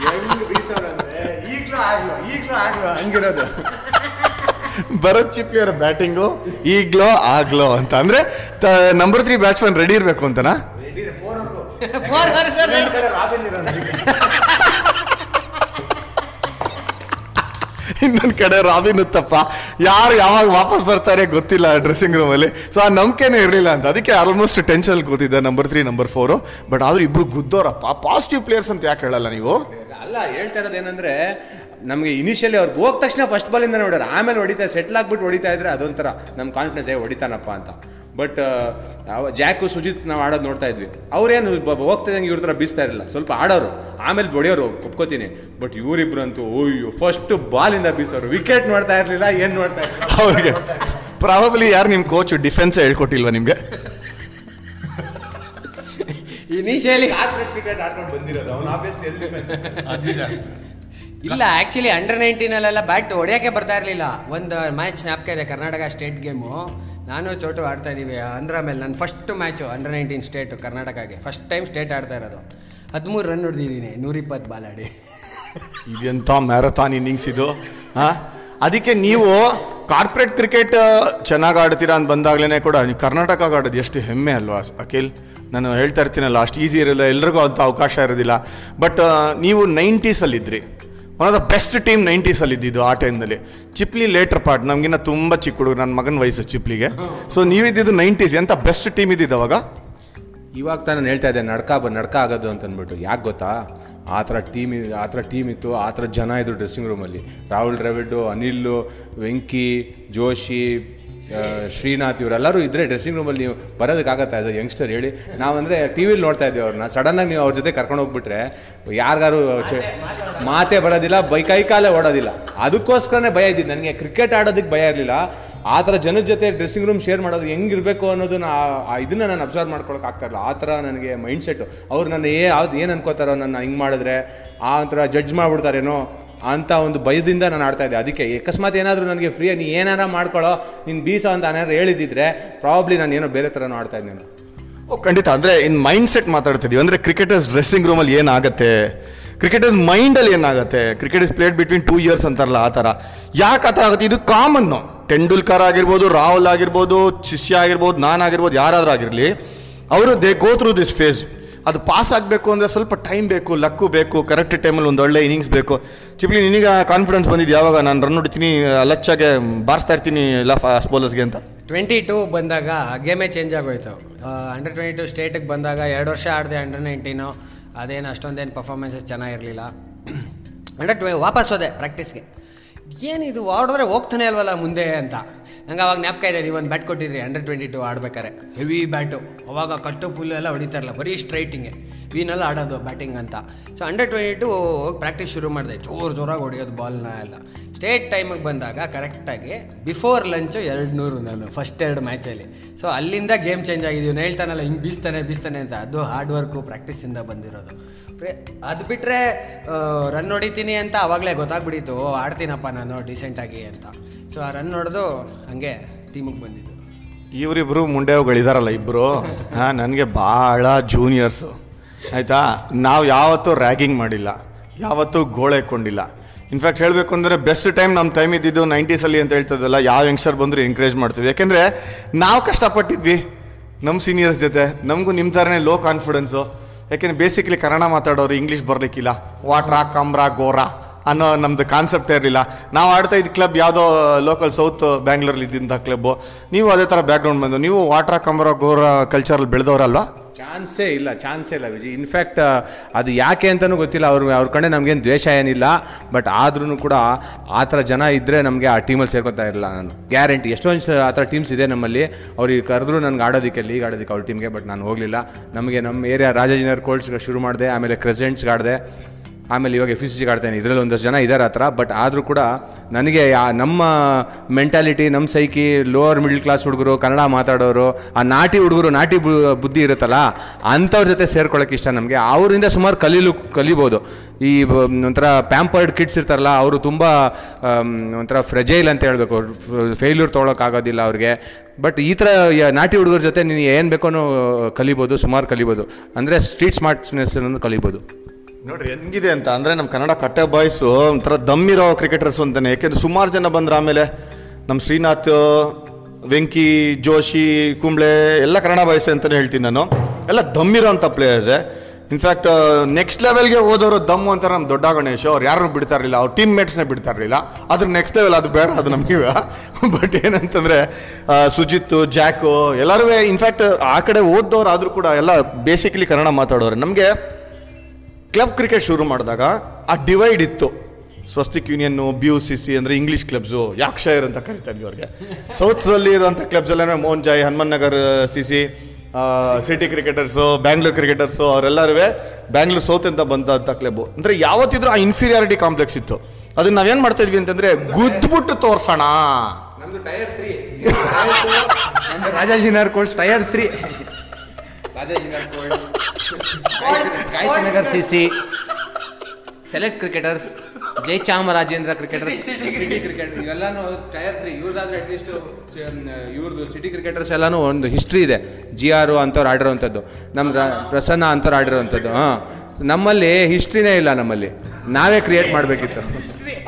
ಭರತ್ ಚಿಪ್ಪಿ ಅವರ ಆಗ್ಲೋ ಈಗ್ಲೂ ಆಗ್ಲೋ ಹಂಗಿರೋದು. ಭರತ್ ಬ್ಯಾಟಿಂಗು ಈಗ್ಲೋ ಆಗ್ಲೋ ಅಂತ. ಅಂದ್ರೆ ನಂಬರ್ ತ್ರೀ ಬ್ಯಾಟ್ಸ್ಮನ್ ರೆಡಿ ಇರಬೇಕು ಅಂತನಾ? ಇನ್ನೊಂದು ಕಡೆ ರಾಬಿನ್ ಉತ್ತಪ್ಪ ಯಾರು ಯಾವಾಗ ವಾಪಸ್ ಬರ್ತಾರೆ ಗೊತ್ತಿಲ್ಲ ಡ್ರೆಸ್ಸಿಂಗ್ ರೂಮಲ್ಲಿ ಸೊ ಆ ನಂಬಿಕೆನೇ ಇರಲಿಲ್ಲ ಅಂತ. ಅದಕ್ಕೆ ಆಲ್ಮೋಸ್ಟ್ ಟೆನ್ಷನ್ ಕೂತಿದ್ದೆ number three number four but ಆದ್ರೂ ಇಬ್ರು ಗುದ್ದೋರಪ್ಪ. ಪಾಸಿಟಿವ್ ಪ್ಲೇಯರ್ಸ್ ಅಂತ ಯಾಕೆ ಹೇಳಲ್ಲ ನೀವು? ಅಲ್ಲ ಹೇಳ್ತಾ ಇರೋದು ಏನಂದ್ರೆ ನಮಗೆ ಇನಿಷಿಯಲಿ ಅವ್ರಿಗೆ ಹೋದ ತಕ್ಷಣ ಫಸ್ಟ್ ಬಾಲಿಂದ ನೋಡೋರು ಆಮೇಲೆ ಹೊಡಿತಾ ಸೆಟ್ಲ್ ಆಗ್ಬಿಟ್ಟು ಹೊಡಿತಾ ಇದ್ರೆ ಅದೊಂಥರ ನಮ್ಮ ಕಾನ್ಫಿಡೆನ್ಸ್ ಏ ಹೊಡಿತಾನಪ್ಪ ಅಂತ. ಬಟ್ ಜಾಕು ಸುಜಿತ್ ನಾವು ಆಡೋದು ನೋಡ್ತಾ ಇದ್ವಿ. ಅವ್ರೇನು ಹೋಗ್ತಾ ಇದ್ದಂಗೆ ಇವ್ರ ಥರ ಬೀಸ್ತಾ ಇರಲಿಲ್ಲ. ಸ್ವಲ್ಪ ಆಡೋರು. ಆಮೇಲೆ ಬೊಡಿಯೋರು ಒಪ್ಕೋತೀನಿ. ಬಟ್ ಇವರಿಬ್ರಂತೂ ಅಯ್ಯೋ ಫಸ್ಟ್ ಬಾಲಿಂದ ಬೀಸೋರು. ವಿಕೆಟ್ ನೋಡ್ತಾ ಇರಲಿಲ್ಲ ಏನು ನೋಡ್ತಾ ಇರಲಿಲ್ಲ. ಅವ್ರಿಗೆ ಪ್ರಾಬಬ್ಲಿ ಯಾರು ನಿಮ್ಮ ಕೋಚ್ ಡಿಫೆನ್ಸ್ ಹೇಳ್ಕೊಟ್ಟಿಲ್ವಾ ನಿಮಗೆ? ಇನಿಷಿಯಲಿ ಕ್ರಿಕೆಟ್ ಆಡ್ಕೊಂಡು ಬಂದಿರೋದು. ಅವ್ನು ಆಬ್ವಿಯಸ್ಲಿ ಎಲ್ಲಿ ಇಲ್ಲ ಆ್ಯಕ್ಚುಲಿ ಅಂಡರ್ ನೈನ್ಟೀನಲ್ಲೆಲ್ಲ ಬ್ಯಾಟ್ ಹೊಡೆಯೋಕ್ಕೆ ಬರ್ತಾ ಇರಲಿಲ್ಲ. ಒಂದು ಮ್ಯಾಚ್ ಜ್ಞಾಪಕ ಇದೆ ಕರ್ನಾಟಕ ಸ್ಟೇಟ್ ಗೇಮು ನಾನು ಚೋಟು ಆಡ್ತಾ ಇದ್ದೀವಿ ಅಂದ್ರ ಮೇಲೆ ನನ್ನ first match under nineteen state ಕರ್ನಾಟಕಗೆ first time state ಆಡ್ತಾ ಇರೋದು. ಹದಿಮೂರು ರನ್ ಹೊಡೆದಿದ್ದೀನಿ ನೂರಿಪ್ಪತ್ತು ಬಾಲಾಡಿ ಇದೆಂಥ ಮ್ಯಾರಥಾನ್ ಇನ್ನಿಂಗ್ಸ್ ಇದು, ಹಾಂ? ಅದಕ್ಕೆ ನೀವು ಕಾರ್ಪೊರೇಟ್ ಕ್ರಿಕೆಟ್ ಚೆನ್ನಾಗಿ ಆಡ್ತೀರಾ ಅಂತ ಬಂದಾಗಲೇ ಕೂಡ ಕರ್ನಾಟಕ ಆಡೋದು ಎಷ್ಟು ಹೆಮ್ಮೆ ಅಲ್ವಾ, ಅಖಿಲ್? ನಾನು ಹೇಳ್ತಾ ಇರ್ತೀನಲ್ಲ, ಅಷ್ಟು ಈಸಿ ಇರಲ್ಲ, ಎಲ್ರಿಗೂ ಅಂಥ ಅವಕಾಶ ಇರೋದಿಲ್ಲ. ಬಟ್ ನೀವು ನೈಂಟೀಸಲ್ಲಿದ್ರಿ one of the best team ನೈಂಟೀಸಲ್ಲಿ ಇದ್ದಿದ್ದು ಆ ಟೈಮ್ನಲ್ಲಿ ಚಿಪ್ಲಿ ಲೇಟರ್ ಪಾರ್ಟ್ ನಮಗಿನ್ನ ತುಂಬ ಚಿಕ್ಕ ಹುಡುಗ ನನ್ನ ಮಗನ ವಯಸ್ಸು ಚಿಪ್ಲಿಗೆ ಸೊ ನೀವಿದ್ದಿದ್ದು ನೈಂಟೀಸ್ ಎಂಥ ಬೆಸ್ಟ್ ಟೀಮ್ ಇದ್ದಿದ್ದು ಅವಾಗ? ಇವಾಗ ತಾನೇ ಹೇಳ್ತಾ ಇದ್ದೆ, ನಡ್ಕ ಬ ನಡ್ಕ ಆಗೋದು ಅಂತ ಅಂದ್ಬಿಟ್ಟು ಯಾಕೆ ಗೊತ್ತಾ? ಆ ಥರ ಟೀಮ್ ಆ ಥರ ಟೀಮ್ ಇತ್ತು, ಆ ಥರ ಜನ ಇದ್ರು ಡ್ರೆಸ್ಸಿಂಗ್ ರೂಮಲ್ಲಿ ರಾಹುಲ್ ದ್ರವಿಡು ಅನಿಲ್ ವೆಂಕಿ, ಜೋಶಿ ಶ್ರೀನಾಥ್ ಇವರೆಲ್ಲರೂ ಇದ್ರೆ ಡ್ರೆಸ್ಸಿಂಗ್ ರೂಮಲ್ಲಿ ನೀವು ಬರೋದಕ್ಕಾಗತ್ತೆ ಆಸ್ ಅ ಯಂಗ್ಸ್ಟರ್ ಹೇಳಿ? ನಾವಂದರೆ ಟಿ ವಿಲಿ ನೋಡ್ತಾ ಇದ್ದೀವಿ ಅವ್ರನ್ನ. ಸಡನ್ನಾಗಿ ನೀವು ಅವ್ರ ಜೊತೆ ಕರ್ಕೊಂಡು ಹೋಗ್ಬಿಟ್ರೆ ಯಾರಿಗಾರು ಮಾತೇ ಬರೋದಿಲ್ಲ, ಬೈ ಕೈ ಕಾಲೇ ಓಡೋದಿಲ್ಲ. ಅದಕ್ಕೋಸ್ಕರನೇ ಭಯ ಇದ್ದಿದ್ದು. ನನಗೆ ಕ್ರಿಕೆಟ್ ಆಡೋದಕ್ಕೆ ಭಯ ಇರಲಿಲ್ಲ. ಆ ಥರ ಜನದ ಜೊತೆ ಡ್ರೆಸ್ಸಿಂಗ್ ರೂಮ್ ಶೇರ್ ಮಾಡೋದು ಹೆಂಗಿರಬೇಕು ಅನ್ನೋದನ್ನ ಇದನ್ನ ನಾನು ಅಬ್ಸರ್ವ್ ಮಾಡ್ಕೊಳಕ್ಕೆ ಆಗ್ತಾ ಇಲ್ಲ ಆ ಥರ ನನಗೆ ಮೈಂಡ್ ಸೆಟ್ಟು ಅವ್ರು ನನ್ನ ಏ ಯಾವ್ದು ಏನು ಅನ್ಕೋತಾರೋ ನನ್ನ ಹಿಂಗೆ ಮಾಡಿದ್ರೆ ಆ ಥರ ಜಡ್ಜ್ ಮಾಡ್ಬಿಡ್ತಾರೇನೋ ಅಂತ ಒಂದು ಭಯದಿಂದ ನಾನು ಆಡ್ತಾ ಇದ್ದೆ. ಅದಕ್ಕೆ ಅಕಸ್ಮಾತ್ ಏನಾದರೂ ನನಗೆ ಫ್ರೀ ನೀ ಏನಾರ ಮಾಡ್ಕೊಳ್ಳೋ ನೀನು ಬೀಸೋ ಅಂತ ಏನಾದ್ರು ಹೇಳಿದಿದ್ರೆ ಪ್ರಾಬ್ಲಿ ನಾನು ಏನೋ ಬೇರೆ ಥರನೂ ಆಡ್ತಾ ನಾನು. ಓ, ಖಂಡಿತ. ಅಂದರೆ ಇನ್ ಮೈಂಡ್ ಸೆಟ್ ಮಾತಾಡ್ತಿದ್ದೀವಿ ಅಂದರೆ ಕ್ರಿಕೆಟರ್ಸ್ ಡ್ರೆಸ್ಸಿಂಗ್ ರೂಮಲ್ಲಿ ಏನಾಗುತ್ತೆ? ಕ್ರಿಕೆಟರ್ಸ್ ಮೈಂಡಲ್ಲಿ ಏನಾಗುತ್ತೆ? Cricket is played between two ears ಅಂತಾರಲ್ಲ, ಆ ಥರ. ಯಾಕೆ ಆ ಥರ ಆಗುತ್ತೆ? ಇದು ಕಾಮನ್ನು ಟೆಂಡೂಲ್ಕರ್ ಆಗಿರ್ಬೋದು, ರಾಹುಲ್ ಆಗಿರ್ಬೋದು, ಶಿಷ್ಯ ಆಗಿರ್ಬೋದು, ನಾನು ಆಗಿರ್ಬೋದು, ಯಾರಾದರೂ ಆಗಿರಲಿ, ಅವರು they go through this phase ಅದು ಪಾಸ್ ಆಗಬೇಕು ಅಂದರೆ ಸ್ವಲ್ಪ ಟೈಮ್ ಬೇಕು ಲಕ್ಕು ಬೇಕು ಕರೆಕ್ಟ್ ಟೈಮಲ್ಲಿ ಒಂದು ಒಳ್ಳೆ ಇನಿಂಗ್ಸ್ ಬೇಕು. ಚಿಪ್ಲಿ, ನಿನಗೆ ಕಾನ್ಫಿಡೆನ್ಸ್ ಬಂದಿದ್ದು ಯಾವಾಗ ನಾನು ರನ್ ಹೊಡಿತೀನಿ, ಲಚ್ಚಾಗೆ ಬಾರಿಸ್ತಾ ಇರ್ತೀನಿ ಎಲ್ಲ ಫಾಸ್ಟ್ ಬೌಲರ್ಸ್ಗೆ ಅಂತ? ಟ್ವೆಂಟಿ ಟೂ ಬಂದಾಗ ಗೇಮೇ ಚೇಂಜ್ ಆಗೋಯ್ತು. ಅಂಡರ್ ಟ್ವೆಂಟಿ ಟು ಸ್ಟೇಟಿಗೆ ಬಂದಾಗ ಎರಡು ವರ್ಷ ಆಡಿದೆ ಅಂಡರ್ ನೈನ್ಟೀನು ಅದೇನು ಅಷ್ಟೊಂದೇನು ಪರ್ಫಾರ್ಮೆನ್ಸಸ್ ಚೆನ್ನಾಗಿರಲಿಲ್ಲ. ಅಂಡರ್ ಟ್ವೆ ವಾಪಸ್ ಹೋದೆ ಪ್ರಾಕ್ಟೀಸ್ಗೆ ಏನಿದು ಆಡಿದ್ರೆ ಹೋಗ್ತಾನೆ ಅಲ್ವಲ್ಲ ಮುಂದೆ ಅಂತ. ನಂಗೆ ಅವಾಗ ಜ್ಞಾಪಕ ಇದೆ ಒಂದು ಬ್ಯಾಟ್ ಕೊಟ್ಟಿದ್ರಿ ಅಂಡರ್ ಟ್ವೆಂಟಿ ಟು ಆಡ್ಬೇಕಾರೆ. ಹೆವಿ ಬ್ಯಾಟು ಅವಾಗ ಕಟ್ಟು ಫುಲ್ಲು ಎಲ್ಲ ಹೊಡಿತಾರಲ್ಲ, ಬರೀ ಸ್ಟ್ರೈಟಿಂಗೆ ವೀನೆಲ್ಲ ಆಡೋದು ಬ್ಯಾಟಿಂಗ್ ಅಂತ. ಸೊ ಅಂಡರ್ ಟ್ವೆಂಟಿ ಟು ಹೋಗಿ ಪ್ರಾಕ್ಟೀಸ್ ಶುರು ಮಾಡಿದೆ, ಜೋರು ಜೋರಾಗಿ ಹೊಡೆಯೋದು ಬಾಲ್ನ ಎಲ್ಲ. ಸ್ಟೇಟ್ ಟೈಮಿಗೆ ಬಂದಾಗ ಕರೆಕ್ಟಾಗಿ ಬಿಫೋರ್ ಲಂಚು ಎರಡು ನೂರು ನಾನು ಫಸ್ಟ್ ಎರಡು ಮ್ಯಾಚಲ್ಲಿ ಸೊ ಅಲ್ಲಿಂದ ಗೇಮ್ ಚೇಂಜ್ ಆಗಿದ್ದೀವಿ ನಾನು ಹೇಳ್ತಾನಲ್ಲ, ಹಿಂಗೆ ಬೀಸ್ತಾನೆ ಬೀಸ್ತಾನೆ ಅಂತ. ಅದು ಹಾರ್ಡ್ ವರ್ಕು ಪ್ರಾಕ್ಟೀಸಿಂದ ಬಂದಿರೋದು. ಅದು ಬಿಟ್ಟರೆ ರನ್ ಹೊಡಿತೀನಿ ಅಂತ ಆವಾಗಲೇ ಗೊತ್ತಾಗ್ಬಿಡಿತು. ಆಡ್ತೀನಪ್ಪ ನಾನು ಡಿಸೆಂಟಾಗಿ ಅಂತ. ಸೊ ಆ ರನ್ ನೋಡೋದು ಹಂಗೆ ಟೀಮಿಗೆ ಬಂದಿದ್ದು. ಇವರಿಬ್ರು ಮುಂಡೆವುಗಳಿದಾರಲ್ಲ ಇಬ್ಬರು ಹಾಂ, ನನಗೆ ಭಾಳ ಜೂನಿಯರ್ಸು ಆಯಿತಾ? ನಾವು ಯಾವತ್ತೂ ರ್ಯಾಗಿಂಗ್ ಮಾಡಿಲ್ಲ. ಯಾವತ್ತೂ ಗೋಳೆ ಕೊಂಡಿಲ್ಲ ಇನ್ಫ್ಯಾಕ್ಟ್ ಹೇಳಬೇಕು ಅಂದರೆ ಬೆಸ್ಟ್ ಟೈಮ್ ನಮ್ಮ ಟೈಮ್ ಇದ್ದಿದ್ದು ನೈಂಟೀಸಲ್ಲಿ ಅಂತ ಹೇಳ್ತದಲ್ಲ, ಯಾವ ಯಂಗ್ಸ್ಟರ್ ಬಂದರೂ ಎಂಕರೇಜ್ ಮಾಡ್ತಿದ್ವಿ. ಯಾಕೆಂದರೆ ನಾವು ಕಷ್ಟಪಟ್ಟಿದ್ವಿ ನಮ್ಮ ಸೀನಿಯರ್ಸ್ ಜೊತೆ. ನಮಗೂ ನಿಮ್ಮ ಥರನೇ ಲೋ ಕಾನ್ಫಿಡೆನ್ಸು ಯಾಕೆಂದರೆ ಬೇಸಿಕಲಿ ಕನ್ನಡ ಮಾತಾಡೋರು ಇಂಗ್ಲೀಷ್ ಬರಲಿಕ್ಕಿಲ್ಲ. ವಾಟ್ರಾ ಕಮ್ರಾ, ಗೋರಾ. ಅನ್ನೋ ನಮ್ದು ಕಾನ್ಸೆಪ್ಟೇ ಇರಲಿಲ್ಲ. ನಾವು ಆಡ್ತಾ ಇದ್ದ ಕ್ಲಬ್ ಯಾವುದೋ ಲೋಕಲ್ ಸೌತ್ ಬ್ಯಾಂಗ್ಳೂರಲ್ಲಿ ಇದ್ದಂಥ ಕ್ಲಬ್ಬು ನೀವು ಅದೇ ಥರ ಬ್ಯಾಕ್ಗ್ರೌಂಡ್ ಬಂದು, ನೀವು ವಾಟ್ರ ಕಮರ ಗೌರ ಕಲ್ಚರಲ್ಲಿ ಬೆಳೆದವರಲ್ವಾ? ಚಾನ್ಸೇ ಇಲ್ಲ ಚಾನ್ಸೇ ಇಲ್ಲ ವಿಜಿ ಇನ್ಫ್ಯಾಕ್ಟ್ ಅದು ಯಾಕೆ ಅಂತಲೂ ಗೊತ್ತಿಲ್ಲ. ಅವ್ರು, ಅವ್ರ ಕಡೆ ನಮಗೇನು ದ್ವೇಷ ಏನಿಲ್ಲ. ಬಟ್ ಆದ್ರೂ ಕೂಡ ಆ ಥರ ಜನ ಇದ್ದರೆ ನಮಗೆ ಆ ಟೀಮಲ್ಲಿ ಸೇರ್ಕೊತಾ ಇರಲಿಲ್ಲ ನಾನು. ಗ್ಯಾರಂಟಿ ಎಷ್ಟೊಂದು ಆ ಥರ ಟೀಮ್ಸ್ ಇದೆ ನಮ್ಮಲ್ಲಿ. ಅವ್ರಿಗೆ ಕರೆದ್ರು ನನಗೆ ಆಡೋದಕ್ಕೆ ಲೀಗ್ ಆಡೋದಕ್ಕೆ ಅವ್ರ ಟೀಮ್ಗೆ ಬಟ್ ನಾನು ಹೋಗಲಿಲ್ಲ. ನಮಗೆ ನಮ್ಮ ಏರಿಯಾ ರಾಜಾಜಿನರ್ ಕೋಲ್ಡ್ಸ್ಗೆ ಶುರು ಮಾಡಿದೆ, ಆಮೇಲೆ ಕ್ರೆಸೆಂಟ್ಸ್ಗೆ ಆಡಿದೆ ಆಮೇಲೆ ಇವಾಗ ಎಫ್ ಸಿ ಆಡ್ತೇನೆ ಇದರಲ್ಲಿ ಒಂದಷ್ಟು ಜನ ಇದ್ದಾರೆ ಹತ್ರ ಬಟ್ ಆದರೂ ಕೂಡ ನನಗೆ ನಮ್ಮ ಮೆಂಟಾಲಿಟಿ ನಮ್ಮ ಸೈಕಿ ಲೋವರ್ ಮಿಡ್ಲ್ ಕ್ಲಾಸ್ ಹುಡುಗರು, ಕನ್ನಡ ಮಾತಾಡೋರು, ಆ ನಾಟಿ ಹುಡುಗರು, ನಾಟಿ ಬುದ್ಧಿ ಇರುತ್ತಲ್ಲ, ಅಂಥವ್ರ ಜೊತೆ ಸೇರ್ಕೊಳ್ಳೋಕೆ ಇಷ್ಟ ನಮಗೆ. ಅವರಿಂದ ಸುಮಾರು ಕಲೀಲು, ಕಲಿಬೋದು. ಈ ಒಂಥರ ಪ್ಯಾಂಪರ್ಡ್ ಕಿಡ್ಸ್ ಇರ್ತಾರಲ್ಲ, ಅವರು ತುಂಬ ಒಂಥರ ಫ್ರೆಜೈಲ್ ಅಂತ ಹೇಳಬೇಕು. ಫೇಲ್ಯೂರ್ ತೊಗೊಳಕ್ಕಾಗೋದಿಲ್ಲ ಅವ್ರಿಗೆ. ಬಟ್ ಈ ಥರ ನಾಟಿ ಹುಡುಗರ ಜೊತೆ ನೀನು ಏನು ಬೇಕೋ ಕಲಿಬೋದು, ಸುಮಾರು ಕಲಿಬೋದು. ಅಂದರೆ ಸ್ಟ್ರೀಟ್ ಸ್ಮಾರ್ಟ್ನೆಸ್ ಕಲಿಬೋದು. ನೋಡ್ರಿ ಹೆಂಗಿದೆ ಅಂತ ಅಂದರೆ ನಮ್ಮ ಕನ್ನಡ ಕಟ್ಟೆ ಬಾಯ್ಸು ಒಂಥರ ದಮ್ಮಿರೋ ಕ್ರಿಕೆಟರ್ಸ್ ಅಂತಾನೆ. ಯಾಕೆಂದ್ರೆ ಸುಮಾರು ಜನ ಬಂದ್ರೆ ಆಮೇಲೆ ನಮ್ಮ ಶ್ರೀನಾಥ್, ವೆಂಕಿ, ಜೋಶಿ, ಕುಂಬ್ಳೆ ಎಲ್ಲ ಕನ್ನಡ ಬಾಯ್ಸ್ ಅಂತಲೇ ಹೇಳ್ತೀನಿ ನಾನು. ಎಲ್ಲ ದಮ್ಮಿರೋ ಅಂಥ ಪ್ಲೇಯರ್ಸೇ. ಇನ್ಫ್ಯಾಕ್ಟ್ ನೆಕ್ಸ್ಟ್ ಲೆವೆಲ್ಗೆ ಹೋದವರು ದಮ್ಮು ಅಂತ ನಮ್ಮ ದೊಡ್ಡ ಗಣೇಶ್. ಅವ್ರು ಯಾರನ್ನೂ ಬಿಡ್ತಾ ಇರಲಿಲ್ಲ. ಅವ್ರ ಟೀಮ್ ಮೇಟ್ಸ್ನೇ ಬಿಡ್ತಾ ಇರಲಿಲ್ಲ. ಅದ್ರ ನೆಕ್ಸ್ಟ್ ಲೆವೆಲ್ ಅದು ಬೇಡ ಅದು ನಮಗೆ ಬಟ್ ಏನಂತಂದರೆ ಸುಜಿತ್, ಜಾಕು ಎಲ್ಲರೂ ಇನ್ಫ್ಯಾಕ್ಟ್ ಆ ಕಡೆ ಓದ್ದವ್ರು ಆದರೂ ಕೂಡ ಎಲ್ಲ ಬೇಸಿಕಲಿ ಕನ್ನಡ ಮಾತಾಡೋರು. ನಮಗೆ ಕ್ಲಬ್ ಕ್ರಿಕೆಟ್ ಶುರು ಮಾಡಿದಾಗ ಆ ಡಿವೈಡ್ ಇತ್ತು. Swastik ಯೂನಿಯನ್ನು B U C C ಅಂದರೆ ಇಂಗ್ಲೀಷ್ ಕ್ಲಬ್ಸು ಯಾಕ್ಷೈರ್ ಅಂತ ಕರಿತಾ ಇದ್ವಿ ಅವ್ರಿಗೆ. ಸೌತ್ಸಲ್ಲಿ ಇರುವಂಥ ಕ್ಲಬ್ಸ್ ಎಲ್ಲ Mohan Joy, Hanuman Nagar C C city cricketers Bangalore cricketers ಅವರೆಲ್ಲರೂ ಬ್ಯಾಂಗ್ಳೂರ್ ಸೌತ್ ಅಂತ ಬಂದಂಥ ಕ್ಲಬ್ಬು ಅಂದರೆ ಯಾವತ್ತಿದ್ರೂ ಆ ಇನ್ಫೀರಿಯಾರಿಟಿ ಕಾಂಪ್ಲೆಕ್ಸ್ ಇತ್ತು. ಅದನ್ನ ನಾವೇನು ಮಾಡ್ತಾ ಇದ್ವಿ ಅಂತಂದರೆ ಗುದ್ಬಿಟ್ಟು ತೋರ್ಸೋಣ. Tier three Rajaji Rajajinagar tier three colts Gayathrinagar C C select cricketers Jai Chamarajendra cricketers city cricket ಇವೆಲ್ಲಾನು tier three ಇವ್ರದಾದ್ರೆ ಅಟ್ಲೀಸ್ಟ್ ಇವ್ರದ್ದು ಸಿಟಿ ಕ್ರಿಕೆಟರ್ಸ್ ಎಲ್ಲಾನು ಒಂದು ಹಿಸ್ಟ್ರಿ ಇದೆ. ಜಿ ಆರು ಅಂಥವ್ರು ಆಡಿರೋವಂಥದ್ದು. ನಮ್ಮ ಪ್ರಸನ್ನ ಅಂಥವ್ರು ಆಡಿರೋವಂಥದ್ದು. ಹಾಂ. ನಮ್ಮಲ್ಲಿ ಹಿಸ್ಟ್ರಿನೇ ಇಲ್ಲ ನಮ್ಮಲ್ಲಿ. ನಾವೇ ಕ್ರಿಯೇಟ್ ಮಾಡಬೇಕಿತ್ತು.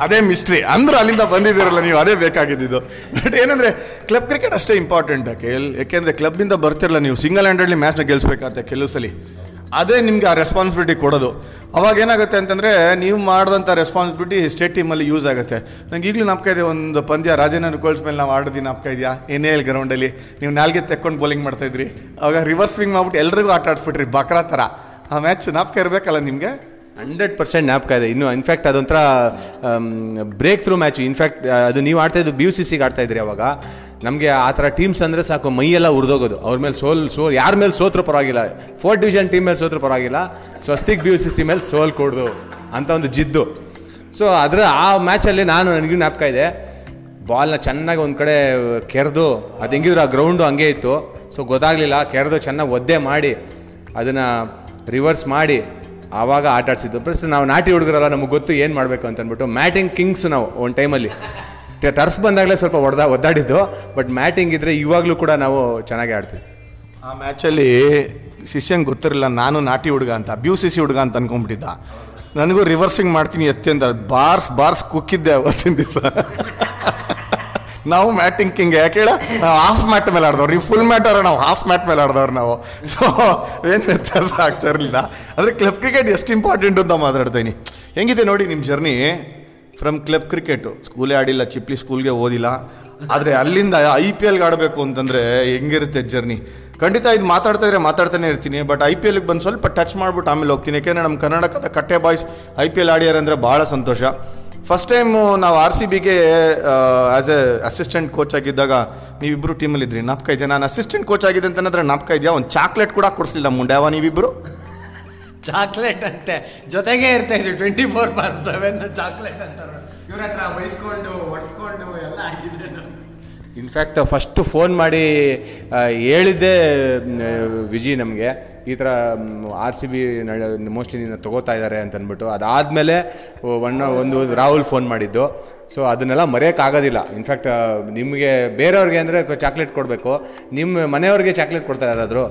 ಅದೇ ಮಿಸ್ಟ್ರಿ ಅಂದ್ರೆ ಅಲ್ಲಿಂದ ಬಂದಿದ್ದೀರಲ್ಲ ನೀವು, ಅದೇ ಬೇಕಾಗಿದ್ದು ಬಟ್ ಏನಂದ್ರೆ ಕ್ಲಬ್ ಕ್ರಿಕೆಟ್ ಅಷ್ಟೇ ಇಂಪಾರ್ಟೆಂಟ್ ಕೆಲ್ ಯಾಕೆಂದ್ರೆ ಕ್ಲಬ್ಬಿಂದ ಬರ್ತಿರಲ್ಲ ನೀವು. ಸಿಂಗಲ್ ಹ್ಯಾಂಡೆಡ್ಲಿ ಮ್ಯಾಚ್ನ ಗೆಲ್ಸ್ಬೇಕಾಗತ್ತೆ ಕೆಲವು ಸಲ. ಅದೇ ನಿಮ್ಗೆ ಆ ರೆಸ್ಪಾನ್ಸಿಬಿಲಿಟಿ ಕೊಡೋದು. ಅವಾಗ ಏನಾಗುತ್ತೆ ಅಂತಂದರೆ, ನೀವು ಮಾಡಿದಂಥ ರೆಸ್ಪಾನ್ಸಿಬಿಲಿಟಿ ಸ್ಟೇಟ್ ಟೀಮಲ್ಲಿ ಯೂಸ್ ಆಗುತ್ತೆ. ನಂಗೆ ಈಗಲೂ ನಾಪ್ಕ ಇದೆ, ಒಂದು ಪಂದ್ಯ ರಾಜೇಂದ್ರ ಕೋಲ್ಸ್ ಮೇಲೆ ನಾವು ಆಡೋದಿ ನಾಪ್ಕ ಇದೆಯಾ? ಎನ್ ಎಲ್ ಗ್ರೌಂಡಲ್ಲಿ ನೀವು ನಾಲ್ಗೆ ತೆಕ್ಕೊಂಡು ಬೌಲಿಂಗ್ ಮಾಡ್ತಾಯಿದ್ರಿ ಅವಾಗ ರಿವರ್ಸ್ ಸ್ವಿಂಗ್ ಮಾಡ್ಬಿಟ್ಟು ಎಲ್ರಿಗೂ ಆಟ ಆಡಿಸ್ಬಿಟ್ರಿ, ಬಕ್ರಾ ಥರ ಆ ಮ್ಯಾಚ್ ಜ್ಞಾಪಕ ಇರಬೇಕಲ್ಲ ನಿಮಗೆ? ಹಂಡ್ರೆಡ್ ಪರ್ಸೆಂಟ್ ಜ್ಞಾಪಕ ಇದೆ. ಇನ್ನು ಇನ್ಫ್ಯಾಕ್ಟ್ ಅದೊಂಥರ ಬ್ರೇಕ್ ಥ್ರೂ ಮ್ಯಾಚ್ ಇನ್ಫ್ಯಾಕ್ಟ್ ಅದು ನೀವು ಆಡ್ತಾ ಬಿ ಯು ಸಿ ಸಿಗೆ ಆಡ್ತಾ ಇದ್ರಿ ಅವಾಗ. ನಮಗೆ ಆ ಥರ ಟೀಮ್ಸ್ ಅಂದರೆ ಸಾಕು, ಮೈಯೆಲ್ಲ ಉರಿದೋಗೋದು. ಅವ್ರ ಮೇಲೆ ಸೋಲ್ ಸೋಲ್, ಯಾರ ಮೇಲೆ ಸೋತ್ರೂ ಪರವಾಗಿಲ್ಲ. ಫೋರ್ತ್ ಡಿವಿಷನ್ ಟೀಮ್ ಮೇಲೆ ಸೋತ್ರೂ ಪರವಾಗಿಲ್ಲ. Swastik B U C C ಮೇಲೆ ಸೋಲ್ ಕೊಡ್ದು ಅಂತ ಒಂದು ಜಿದ್ದು. ಸೊ ಅದರ, ಆ ಮ್ಯಾಚಲ್ಲಿ ನಾನು, ನನಗೂ ಜ್ಞಾಪಕ ಇದೆ. ಬಾಲ್ನ ಚೆನ್ನಾಗಿ ಒಂದು ಕಡೆ ಕೆರೆದು, ಅದು ಹೆಂಗಿದ್ರು ಆ ಗ್ರೌಂಡು ಹಂಗೆ ಇತ್ತು. ಸೊ ಗೊತ್ತಾಗಲಿಲ್ಲ. ಕೆರೆದು ಚೆನ್ನಾಗಿ ಒದ್ದೆ ಮಾಡಿ, ಅದನ್ನು ರಿವರ್ಸ್ ಮಾಡಿ ಆವಾಗ ಆಟ ಆಡಿಸಿದ್ದು. ಪ್ಲಸ್ ನಾವು ನಾಟಿ ಹುಡುಗರಲ್ಲ, ನಮಗೆ ಗೊತ್ತು ಏನು ಮಾಡಬೇಕು ಅಂತ ಅಂದ್ಬಿಟ್ಟು ಮ್ಯಾಟಿಂಗ್ ಕಿಂಗ್ಸ್ ನಾವು ಒಂದು ಟೈಮಲ್ಲಿ ಟರ್ಫ್ ಬಂದಾಗಲೇ ಸ್ವಲ್ಪ ಹೊಡೆದ ಒದ್ದಾಡಿದ್ದು ಬಟ್ ಮ್ಯಾಟಿಂಗ್ ಇದ್ದರೆ ಇವಾಗಲೂ ಕೂಡ ನಾವು ಚೆನ್ನಾಗಿ ಆಡ್ತೀವಿ. ಆ ಮ್ಯಾಚಲ್ಲಿ ಶಿಷ್ಯಂಗೆ ಗೊತ್ತಿರಲಿಲ್ಲ, ನಾನು ನಾಟಿ ಹುಡುಗ ಅಂತ ಬ್ಯೂ ಸಿ ಸಿ ಹುಡುಗ ಅಂತ ಅನ್ಕೊಂಡ್ಬಿಟ್ಟಿದ್ದ. ನನಗೂ ರಿವರ್ಸಿಂಗ್ ಮಾಡ್ತೀನಿ ಎತ್ತಿ ಅಂತ, ಬಾರ್ಸ್ ಬಾರ್ಸ್ ಕುಕ್ಕಿದ್ದೆ ಅವತ್ತಿನ ದಿವಸ. ನಾವು ಮ್ಯಾಟಿಂಗ್ ಕಿಂಗ್ ಯಾಕೆ ಹೇಳ? ನಾವು ಹಾಫ್ ಮ್ಯಾಟ್ ಮೇಲೆ ಆಡ್ದವ್ರು. ನೀವು ಫುಲ್ ಮ್ಯಾಟ್ ಅವ್ರೆ, ನಾವು ಹಾಫ್ ಮ್ಯಾಟ್ ಮೇಲೆ ಆಡ್ದವ್ರು ನಾವು. ಸೊ ಏನು ವ್ಯತ್ಯಾಸ ಆಗ್ತಾ ಇರಲಿಲ್ಲ. ಅಂದರೆ ಕ್ಲಬ್ ಕ್ರಿಕೆಟ್ ಎಷ್ಟು ಇಂಪಾರ್ಟೆಂಟ್ ಅಂತ ಮಾತಾಡ್ತೀನಿ. ಹೆಂಗಿದೆ ನೋಡಿ ನಿಮ್ಮ ಜರ್ನಿ ಫ್ರಮ್ ಕ್ಲಬ್ ಕ್ರಿಕೆಟು ಸ್ಕೂಲೇ ಆಡಿಲ್ಲ ಚಿಪ್ಲಿ ಸ್ಕೂಲ್ಗೆ ಓದಿಲ್ಲ. ಆದರೆ ಅಲ್ಲಿಂದ ಐ ಪಿ ಎಲ್ಗೆ ಆಡಬೇಕು ಅಂತಂದರೆ ಹೆಂಗಿರುತ್ತೆ ಜರ್ನಿ ಖಂಡಿತ ಇದು ಮಾತಾಡ್ತಾ ಇದ್ರೆ ಮಾತಾಡ್ತಾನೆ ಇರ್ತೀನಿ ಬಟ್ ಐ ಪಿ ಎಲ್ಗೆ ಬಂದು ಸ್ವಲ್ಪ ಟಚ್ ಮಾಡಿಬಿಟ್ಟು ಆಮೇಲೆ ಹೋಗ್ತೀನಿ. ಯಾಕೆಂದರೆ ನಮ್ಮ ಕರ್ನಾಟಕದ ಕಟ್ಟೆ ಬಾಯ್ಸ್ ಐ ಪಿ ಎಲ್ ಆಡ್ಯಾರ ಅಂದರೆ ಭಾಳ ಸಂತೋಷ. ಫಸ್ಟ್ ಟೈಮು ನಾವು ಆರ್ ಸಿ ಬಿಗೆ ಆ್ಯಸ್ ಎ ಅಸಿಸ್ಟೆಂಟ್ ಕೋಚ್ ಆಗಿದ್ದಾಗ ನೀವಿಬ್ಬರು ಟೀಮಲ್ಲಿ ಇದ್ರಿ. ನಾಪ್ಕ ಇದೆಯಾ? ನಾನು ಅಸಿಸ್ಟೆಂಟ್ ಕೋಚ್ ಆಗಿದೆ ಅಂತಂದ್ರೆ ನಾಪ್ಕ ಇದೆಯಾ? ಒಂದು ಚಾಕ್ಲೇಟ್ ಕೂಡ ಕೊಡಿಸ್ಲಿಲ್ಲ ಮುಂಡ್ಯಾವ ನೀವಿಬ್ಬರು ಚಾಕ್ಲೇಟ್ ಅಂತೆ. ಜೊತೆಗೆ ಇರ್ತಾ ಇದ್ರು. Twenty four bar seven chocolate ಅಂತಾರೆ ಇವ್ರ ಹತ್ರ ಬೈಸ್ಕೊಂಡು, ಒಡ್ಸ್ಕೊಂಡು ಎಲ್ಲ ಆಗಿದೆ. ಇನ್ಫ್ಯಾಕ್ಟ್ ಫಸ್ಟ್ ಫೋನ್ ಮಾಡಿ ಹೇಳಿದ್ದೆ ವಿಜಿ ನಮಗೆ. ಈ ಥರ ಆರ್ ಸಿ ಬಿ ಮೋಸ್ಟ್ಲಿ ನಿನ್ನ ತಗೋತಾ ಇದ್ದಾರೆ ಅಂತ ಅಂದ್ಬಿಟ್ಟು ಅದಾದಮೇಲೆ ಒನ್ ಒಂದು ರಾಹುಲ್ ಫೋನ್ ಮಾಡಿದ್ದು. ಸೊ ಅದನ್ನೆಲ್ಲ ಮರೆಯೋಕ್ಕಾಗೋದಿಲ್ಲ. ಇನ್ಫ್ಯಾಕ್ಟ್ ನಿಮಗೆ ಬೇರೆಯವ್ರಿಗೆ ಅಂದರೆ, ಚಾಕ್ಲೇಟ್ ಕೊಡಬೇಕು. ನಿಮ್ಮ ಮನೆಯವ್ರಿಗೆ ಚಾಕ್ಲೇಟ್ ಕೊಡ್ತಾರೆ ಯಾರಾದರೂ.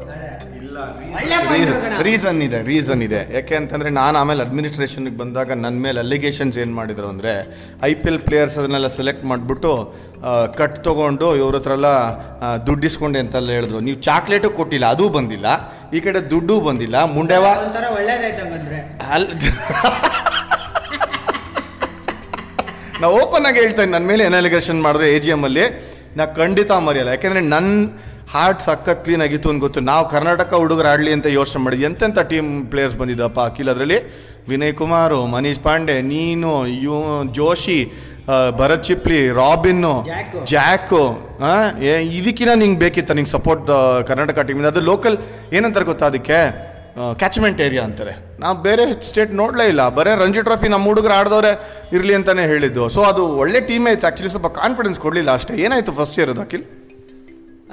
ರೀಸನ್ ಇದೆ ರೀಸನ್ ಇದೆ. ಯಾಕೆ ಅಂತಂದರೆ ನಾನು ಆಮೇಲೆ ಅಡ್ಮಿನಿಸ್ಟ್ರೇಷನ್ಗೆ ಬಂದಾಗ ನನ್ನ ಮೇಲೆ ಅಲಿಗೇಷನ್ಸ್ ಏನು ಮಾಡಿದ್ರು ಅಂದರೆ ಐ ಪಿ ಎಲ್ ಪ್ಲೇಯರ್ಸ್ ಅದನ್ನೆಲ್ಲ ಸೆಲೆಕ್ಟ್ ಮಾಡಿಬಿಟ್ಟು ಕಟ್ ತೊಗೊಂಡು ಇವ್ರ ಹತ್ರ ಎಲ್ಲ ದುಡ್ಡಿಸ್ಕೊಂಡೆ ಅಂತೆಲ್ಲ ಹೇಳಿದ್ರು. ನೀವು ಚಾಕ್ಲೇಟು ಕೊಟ್ಟಿಲ್ಲ ಅದೂ ಬಂದಿಲ್ಲ. ಈ ಕಡೆ ದುಡ್ಡು ಬಂದಿಲ್ಲ. ಮುಂಡೆವ ಒಂಥರ ಒಳ್ಳೇದಾಯ್ತು ಹಂಗಂದ್ರೆ. ಅಲ್ ನಾವು ಓಪನ್ ಆಗಿ ಹೇಳ್ತೇನೆ ನನ್ನ ಮೇಲೆ ಎನಾಲಿಗೇಷನ್ ಮಾಡಿದ್ರೆ ಎ ಜಿ ಎಮ್ಮಲ್ಲಿ ನಾ ಖಂಡಿತ ಮರೆಯಲ್ಲ. ಯಾಕೆಂದರೆ ನನ್ನ ಹಾರ್ಟ್ ಸಖತ್ ಕ್ಲೀನ್ ಆಗಿತ್ತು ಅಂತ ಗೊತ್ತು. ನಾವು ಕರ್ನಾಟಕ ಹುಡುಗರು ಆಡಲಿ ಅಂತ ಯೋಚನೆ ಮಾಡಿದ್ವಿ. ಎಂತೆಂಥ ಟೀಮ್ ಪ್ಲೇಯರ್ಸ್ ಬಂದಿದ್ದಪ್ಪ ಅಖಿಲ್ ಅದರಲ್ಲಿ? ವಿನಯ್ ಕುಮಾರು ಮನೀಶ್ ಪಾಂಡೆ ನೀನು ಯು ಜೋಶಿ ಭರತ್ ಚಿಪ್ಲಿ ರಾಬಿನ್ನು ಜಾಕು. ಇದಕ್ಕಿಂತ ನಿಂಗೆ ಬೇಕಿತ್ತ? ನಿಂಗೆ ಸಪೋರ್ಟ್ ಕರ್ನಾಟಕ ಟೀಮಿಂದ ಅದು ಲೋಕಲ್ ಏನಂತಾರೆ ಗೊತ್ತಾ ಅದಕ್ಕೆ? ಕ್ಯಾಚ್ಮೆಂಟ್ ಏರಿಯಾ ಅಂತಾರೆ. ನಾವು ಬೇರೆ ಸ್ಟೇಟ್ ನೋಡಲೇ ಇಲ್ಲ. ಬರೀ ರಂಜಿ ಟ್ರೋಫಿ ನಮ್ಮ ಹುಡುಗರು ಆಡಿದವ್ರೆ ಇರಲಿ ಅಂತಲೇ ಹೇಳಿದ್ದು. ಸೊ ಅದು ಒಳ್ಳೆ ಟೀಮೇ ಇತ್ತು ಆ್ಯಕ್ಚುಲಿ ಸ್ವಲ್ಪ ಕಾನ್ಫಿಡೆನ್ಸ್ ಕೊಡಲಿಲ್ಲ ಅಷ್ಟೇ. ಏನಾಯಿತು ಫಸ್ಟ್ ಇಯರ್ ಅದು ಅಖಿಲ್?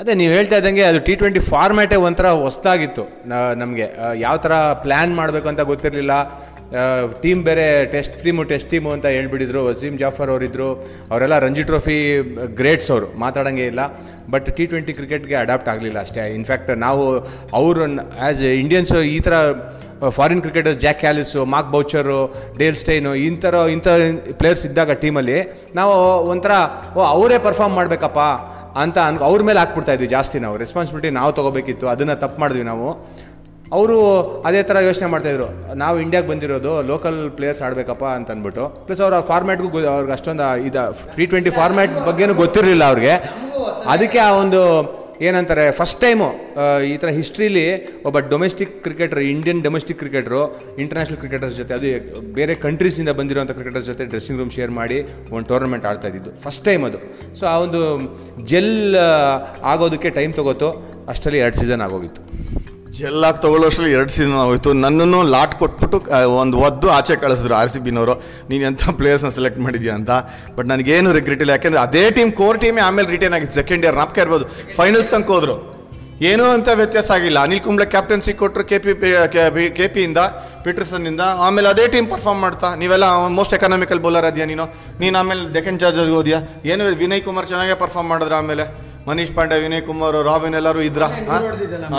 ಅದೇ, ನೀವು ಹೇಳ್ತಾ ಇದ್ದಂಗೆ ಅದು ಟಿ ಟ್ವೆಂಟಿ ಫಾರ್ಮ್ಯಾಟೇ ಒಂಥರ ಹೊಸ್ದಾಗಿತ್ತು. ನಮಗೆ. ಯಾವ ಥರ ಪ್ಲ್ಯಾನ್ ಮಾಡಬೇಕು ಅಂತ ಗೊತ್ತಿರಲಿಲ್ಲ. ಟೀಮ್ ಬೇರೆ ಟೆಸ್ಟ್ ಟೀಮು ಟೆಸ್ಟ್ ಟೀಮು ಅಂತ ಹೇಳ್ಬಿಟ್ಟಿದ್ರು ವಸೀಮ್ ಜಾಫರ್ ಅವರಿದ್ದರು ಅವರೆಲ್ಲ ರಂಜಿ ಟ್ರೋಫಿ ಗ್ರೇಟ್ಸ್ ಅವರು. ಮಾತಾಡೋಂಗೆ ಇಲ್ಲ. ಬಟ್ ಟಿ ಟ್ವೆಂಟಿ ಕ್ರಿಕೆಟ್ಗೆ ಅಡಾಪ್ಟ್ ಆಗಲಿಲ್ಲ ಅಷ್ಟೇ. ಇನ್ಫ್ಯಾಕ್ಟ್ ನಾವು ಅವರು ಆ್ಯಸ್ ಇಂಡಿಯನ್ಸು ಈ ಥರ foreign cricketers Jack Kallis Mark Boucher Dale Steyn ಇಂಥರ ಇಂಥ ಪ್ಲೇಯರ್ಸ್ ಇದ್ದಾಗ ಟೀಮಲ್ಲಿ ನಾವು ಒಂಥರ, ಓ, ಅವರೇ ಪರ್ಫಾರ್ಮ್ ಮಾಡಬೇಕಪ್ಪ. ಅಂತ ಅನ್ ಅವ್ರ ಮೇಲೆ ಹಾಕ್ಬಿಡ್ತಾ ಇದ್ವಿ ಜಾಸ್ತಿ ನಾವು. ರೆಸ್ಪಾನ್ಸಿಬಿಲಿಟಿ ನಾವು ತೊಗೋಬೇಕಿತ್ತು. ಅದನ್ನು ತಪ್ಪು ಮಾಡಿದ್ವಿ ನಾವು. ಅವರು ಅದೇ ಥರ ಯೋಚನೆ ಮಾಡ್ತಾಯಿದ್ರು ನಾವು ಇಂಡಿಯಾಗೆ ಬಂದಿರೋದು ಲೋಕಲ್ ಪ್ಲೇಯರ್ಸ್ ಆಡಬೇಕಪ್ಪ ಅಂತ ಅಂದ್ಬಿಟ್ಟು ಪ್ಲಸ್ ಅವ್ರ ಫಾರ್ಮ್ಯಾಟ್ಗೂ ಅವ್ರಿಗೆ ಅಷ್ಟೊಂದು ಇದು ಟಿ ಟ್ವೆಂಟಿ ಫಾರ್ಮ್ಯಾಟ್ ಬಗ್ಗೆನೂ ಗೊತ್ತಿರಲಿಲ್ಲ ಅವ್ರಿಗೆ. ಅದಕ್ಕೆ ಆ ಒಂದು ಏನಂತಾರೆ ಫಸ್ಟ್ ಟೈಮು ಈ ಥರ ಹಿಸ್ಟ್ರೀಲಿ ಒಬ್ಬ domestic cricketer Indian domestic cricketer international cricketers ಜೊತೆ, ಅದು ಬೇರೆ ಕಂಟ್ರೀಸಿಂದ ಬಂದಿರುವಂಥ ಕ್ರಿಕೆಟರ್ಸ್ ಜೊತೆ ಡ್ರೆಸ್ಸಿಂಗ್ ರೂಮ್ ಶೇರ್ ಮಾಡಿ ಒಂದು ಟೂರ್ನಮೆಂಟ್ ಆಡ್ತಾ ಇದ್ದಿದ್ದು. ಫಸ್ಟ್ ಟೈಮ್ ಅದು. ಸೊ ಆ ಒಂದು ಜೆಲ್ ಆಗೋದಕ್ಕೆ ಟೈಮ್ ತೊಗೋತು, ಅಷ್ಟರಲ್ಲಿ ಎರಡು ಸೀಸನ್ ಆಗೋಗಿತ್ತು. ಜೆಲ್ಲಾಗಿ ತಗೊಳ್ಳೋಷ್ಟರಲ್ಲಿ ಎರಡು ಸೀಸನ್ ಆಗೋಯಿತು. ನನ್ನನ್ನು ಲಾಟ್ ಕೊಟ್ಬಿಟ್ಟು ಒಂದು ಒದ್ದು ಆಚೆ ಕಳಿಸಿದ್ರು ಆರ್ ಸಿ ಬಿನವರು. ನೀನು ಎಂಥ ಪ್ಲೇಯರ್ಸ್ನ ಸೆಲೆಕ್ಟ್ ಮಾಡಿದ್ಯಾ ಅಂತ? ಬಟ್ ನನಗೇನು ರಿಗ್ರೆಟ್ ಇಲ್ಲ. ಯಾಕೆಂದರೆ ಅದೇ ಟೀಮ್ ಕೋರ್ ಟೀಮೇ ಆಮೇಲೆ ರಿಟೈನ್ ಆಗಿತ್ತು ಸೆಕೆಂಡ್ ಇಯರ್ ನಾಪ್ಕ ಇರ್ಬೋದು. ಫೈನಲ್ಸ್ ತನಕ ಹೋದ್ರು. ಏನೂ ಅಂತ ವ್ಯತ್ಯಾಸ ಆಗಿಲ್ಲ. ಅನಿಲ್ ಕುಂಬ್ಳೆ ಕ್ಯಾಪ್ಟನ್ಸಿ ಕೊಟ್ಟರು ಕೆ ಪಿ ಕೆ ಪಿಯಿಂದ ಪೀಟರ್ಸನ್ನಿಂದ ಆಮೇಲೆ ಅದೇ ಟೀಮ್ ಪರ್ಫಾರ್ಮ್ ಮಾಡ್ತಾ. ನೀವೆಲ್ಲ ಮೋಸ್ಟ್ ಎಕನಾಮಿಕಲ್ ಬೌಲರ್ ಅದೆಯಾ ನೀನು? ನೀನು ಆಮೇಲೆ ಡೆಕನ್ ಚಾರ್ಜರ್ಗೆ ಹೋದ್ಯಾ? ಏನು ವಿನಯ್ ಕುಮಾರ್ ಚೆನ್ನಾಗೇ ಪರ್ಫಾರ್ಮ್ ಮಾಡಿದ್ರೆ ಆಮೇಲೆ? ಮನೀಶ್ ಪಾಂಡೆ ವಿನಯ್ ಕುಮಾರ್ ರಾಬಿನ್ ಎಲ್ಲರೂ ಇದ್ರ?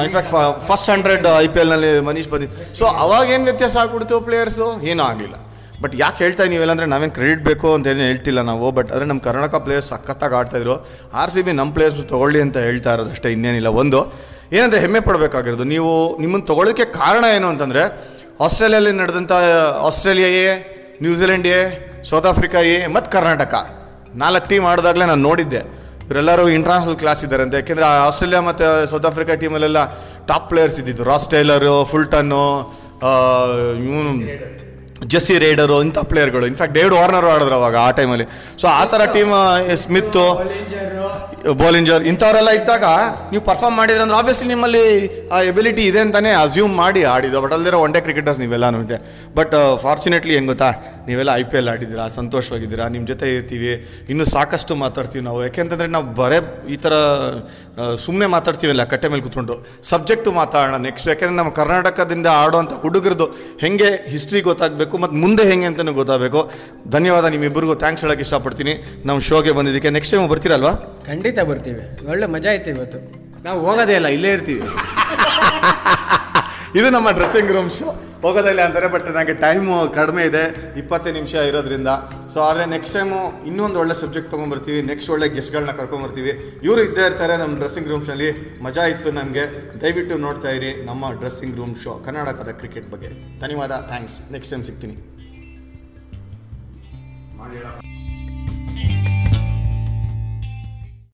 In fact first hundred I P ಎಲ್ನಲ್ಲಿ Manish. ಬಂದಿದ್ದು ಸೊ ಅವಾಗ ಏನು ವ್ಯತ್ಯಾಸ ಆಗ್ಬಿಡ್ತು ಪ್ಲೇಯರ್ಸು ಏನೂ ಆಗಲಿಲ್ಲ. ಬಟ್ ಯಾಕೆ ಹೇಳ್ತಾ ನೀವೆಲ್ಲ ಅಂದರೆ ನಾವೇನು ಕ್ರೆಡಿಟ್ ಬೇಕು ಅಂತ ಏನು ಹೇಳ್ತಿಲ್ಲ ನಾವು ಬಟ್ ಆದರೆ ನಮ್ಮ ಕರ್ನಾಟಕ ಪ್ಲೇಯರ್ಸ್ ಸಖತ್ತಾಗಿ ಆಡ್ತಾಯಿದ್ರು. ಆರ್ ಸಿ ಬಿ ನಮ್ಮ ಪ್ಲೇಯರ್ಸ್ ತೊಗೊಳ್ಳಿ ಅಂತ ಹೇಳ್ತಾ ಇರೋದು ಅಷ್ಟೇ ಇನ್ನೇನಿಲ್ಲ. ಒಂದು ಏನಂದರೆ ಹೆಮ್ಮೆ ಪಡಬೇಕಾಗಿರೋದು ನೀವು ನಿಮ್ಮನ್ನು ತೊಗೊಳ್ಳೋಕ್ಕೆ ಕಾರಣ ಏನು ಅಂತಂದರೆ ಆಸ್ಟ್ರೇಲಿಯಲ್ಲಿ ನಡೆದಂಥ ಆಸ್ಟ್ರೇಲಿಯಾಯೇ A New Zealand A South Africa A ಮತ್ತು ಕರ್ನಾಟಕ. ನಾಲ್ಕು ಟೀಮ್ ಆಡಿದಾಗಲೇ ನಾನು ನೋಡಿದ್ದೆ. ಇವರೆಲ್ಲರೂ ಇಂಟರ್ನ್ಯಾಷನಲ್ ಕ್ಲಾಸ್ ಇದ್ದಾರೆ ಅಂತ ಯಾಕೆಂದರೆ ಆಸ್ಟ್ರೇಲಿಯಾ ಮತ್ತು ಸೌತ್ ಆಫ್ರಿಕಾ ಟೀಮಲ್ಲೆಲ್ಲ ಟಾಪ್ ಪ್ಲೇಯರ್ಸ್ ಇದ್ದಿದ್ದು. ರಾಸ್ ಟೈಲರು ಫುಲ್ಟನ್ನು ಇವನು ಜೆಸ್ಸಿ ರೈಡರು ಇಂಥ ಪ್ಲೇಯರ್ಗಳು ಇನ್ಫ್ಯಾಕ್ಟ್ ಡೇವಿಡ್ ವಾರ್ನರ್ ಆಡಿದ್ರು ಅವಾಗ ಆ ಟೈಮಲ್ಲಿ ಸೊ ಆ ಥರ ಟೀಮ್ ಸ್ಮಿತ್ತು ಬೌಲಿಂಜರ್ ಇಂಥವರೆಲ್ಲ ಇದ್ದಾಗ ನೀವು ಪರ್ಫಾರ್ಮ್ ಮಾಡಿದ್ರೆ ಅಂದ್ರೆ ಆಬ್ವಿಯಸ್ಲಿ ನಿಮ್ಮಲ್ಲಿ ಆ ಎಬಿಲಿಟಿ ಇದೆ ಅಂತಲೇ ಅಸ್ಯೂಮ್ ಮಾಡಿ ಆಡಿದ್ದು. ಬಟ್ ಅಲ್ಲದಿರೋ ಒನ್ ಡೇ ಕ್ರಿಕೆಟರ್ಸ್ ನೀವೆಲ್ಲನೂ ಇದೆ. ಬಟ್ ಫಾರ್ಚುನೇಟ್ಲಿ ಏನು ಗೊತ್ತಾ? ನೀವೆಲ್ಲ ಐ ಪಿ ಎಲ್ ಆಡಿದ್ದೀರಾ, ಸಂತೋಷವಾಗಿದ್ದೀರಾ ನಿಮ್ಮ ಜೊತೆ ಇರ್ತೀವಿ. ಇನ್ನೂ ಸಾಕಷ್ಟು ಮಾತಾಡ್ತೀವಿ ನಾವು. ಯಾಕೆಂತಂದರೆ ನಾವು ಬರೇ ಈ ಥರ ಸುಮ್ಮನೆ ಮಾತಾಡ್ತೀವಲ್ಲ, ಕಟ್ಟೆ ಮೇಲೆ ಕೂತ್ಕೊಂಡು. ಸಬ್ಜೆಕ್ಟು ಮಾತಾಡೋಣ ನೆಕ್ಸ್ಟ್ ಯಾಕೆಂದರೆ ನಮ್ಮ ಕರ್ನಾಟಕದಿಂದ ಆಡೋವಂಥ ಹುಡುಗರದು ಹೆಂಗೆ ಹಿಸ್ಟ್ರಿ ಗೊತ್ತಾಗಬೇಕು ಮತ್ತು ಮುಂದೆ ಹೆಂಗೆ ಅಂತಲೂ ಗೊತ್ತಾಗಬೇಕು. ಧನ್ಯವಾದ ನಿಮ್ಮಿಬ್ಬರಿಗೂ. ಥ್ಯಾಂಕ್ಸ್ ಹೇಳೋಕ್ಕೆ ಇಷ್ಟಪಡ್ತೀನಿ. ನಮ್ಮ ಶೋಗೆ ಬಂದಿದ್ದಕ್ಕೆ. ನೆಕ್ಸ್ಟ್ ಟೈಮ್ ಬರ್ತೀರಲ್ವಾ? ಖಂಡಿತ ಬರ್ತೀವಿ. ಒಳ್ಳೆ ಮಜಾ ಐತೆ ಇವತ್ತು. ನಾವು ಹೋಗೋದೇ ಇಲ್ಲ ಇಲ್ಲೇ ಇರ್ತೀವಿ. ಇದು ನಮ್ಮ ಡ್ರೆಸ್ಸಿಂಗ್ ರೂಮ್ ಶೋ ಹೋಗೋದಿಲ್ಲ ಅಂತಾರೆ ಬಟ್ ನನಗೆ ಟೈಮು ಕಡಿಮೆ ಇದೆ ಇಪ್ಪತ್ತೇ ನಿಮಿಷ ಇರೋದ್ರಿಂದ. ಸೊ ಆದರೆ ನೆಕ್ಸ್ಟ್ ಟೈಮು ಇನ್ನೊಂದು ಒಳ್ಳೆ ಸಬ್ಜೆಕ್ಟ್ ತೊಗೊಂಬರ್ತೀವಿ ನೆಕ್ಸ್ಟ್ ಒಳ್ಳೆ ಗೆಸ್ಟ್ಗಳನ್ನ ಕರ್ಕೊಂಬರ್ತೀವಿ ಇವರು ಇದ್ದೇ ಇರ್ತಾರೆ ನಮ್ಮ ಡ್ರೆಸ್ಸಿಂಗ್ ರೂಮ್ಸಲ್ಲಿ ಮಜಾ ಇತ್ತು ನಮಗೆ. ದಯವಿಟ್ಟು ನೋಡ್ತಾ ಇರಿ ನಮ್ಮ ಡ್ರೆಸ್ಸಿಂಗ್ ರೂಮ್ ಶೋ ಕರ್ನಾಟಕದ ಕ್ರಿಕೆಟ್ ಬಗ್ಗೆ. ಧನ್ಯವಾದ ಥ್ಯಾಂಕ್ಸ್ ನೆಕ್ಸ್ಟ್ ಟೈಮ್ ಸಿಗ್ತೀನಿ.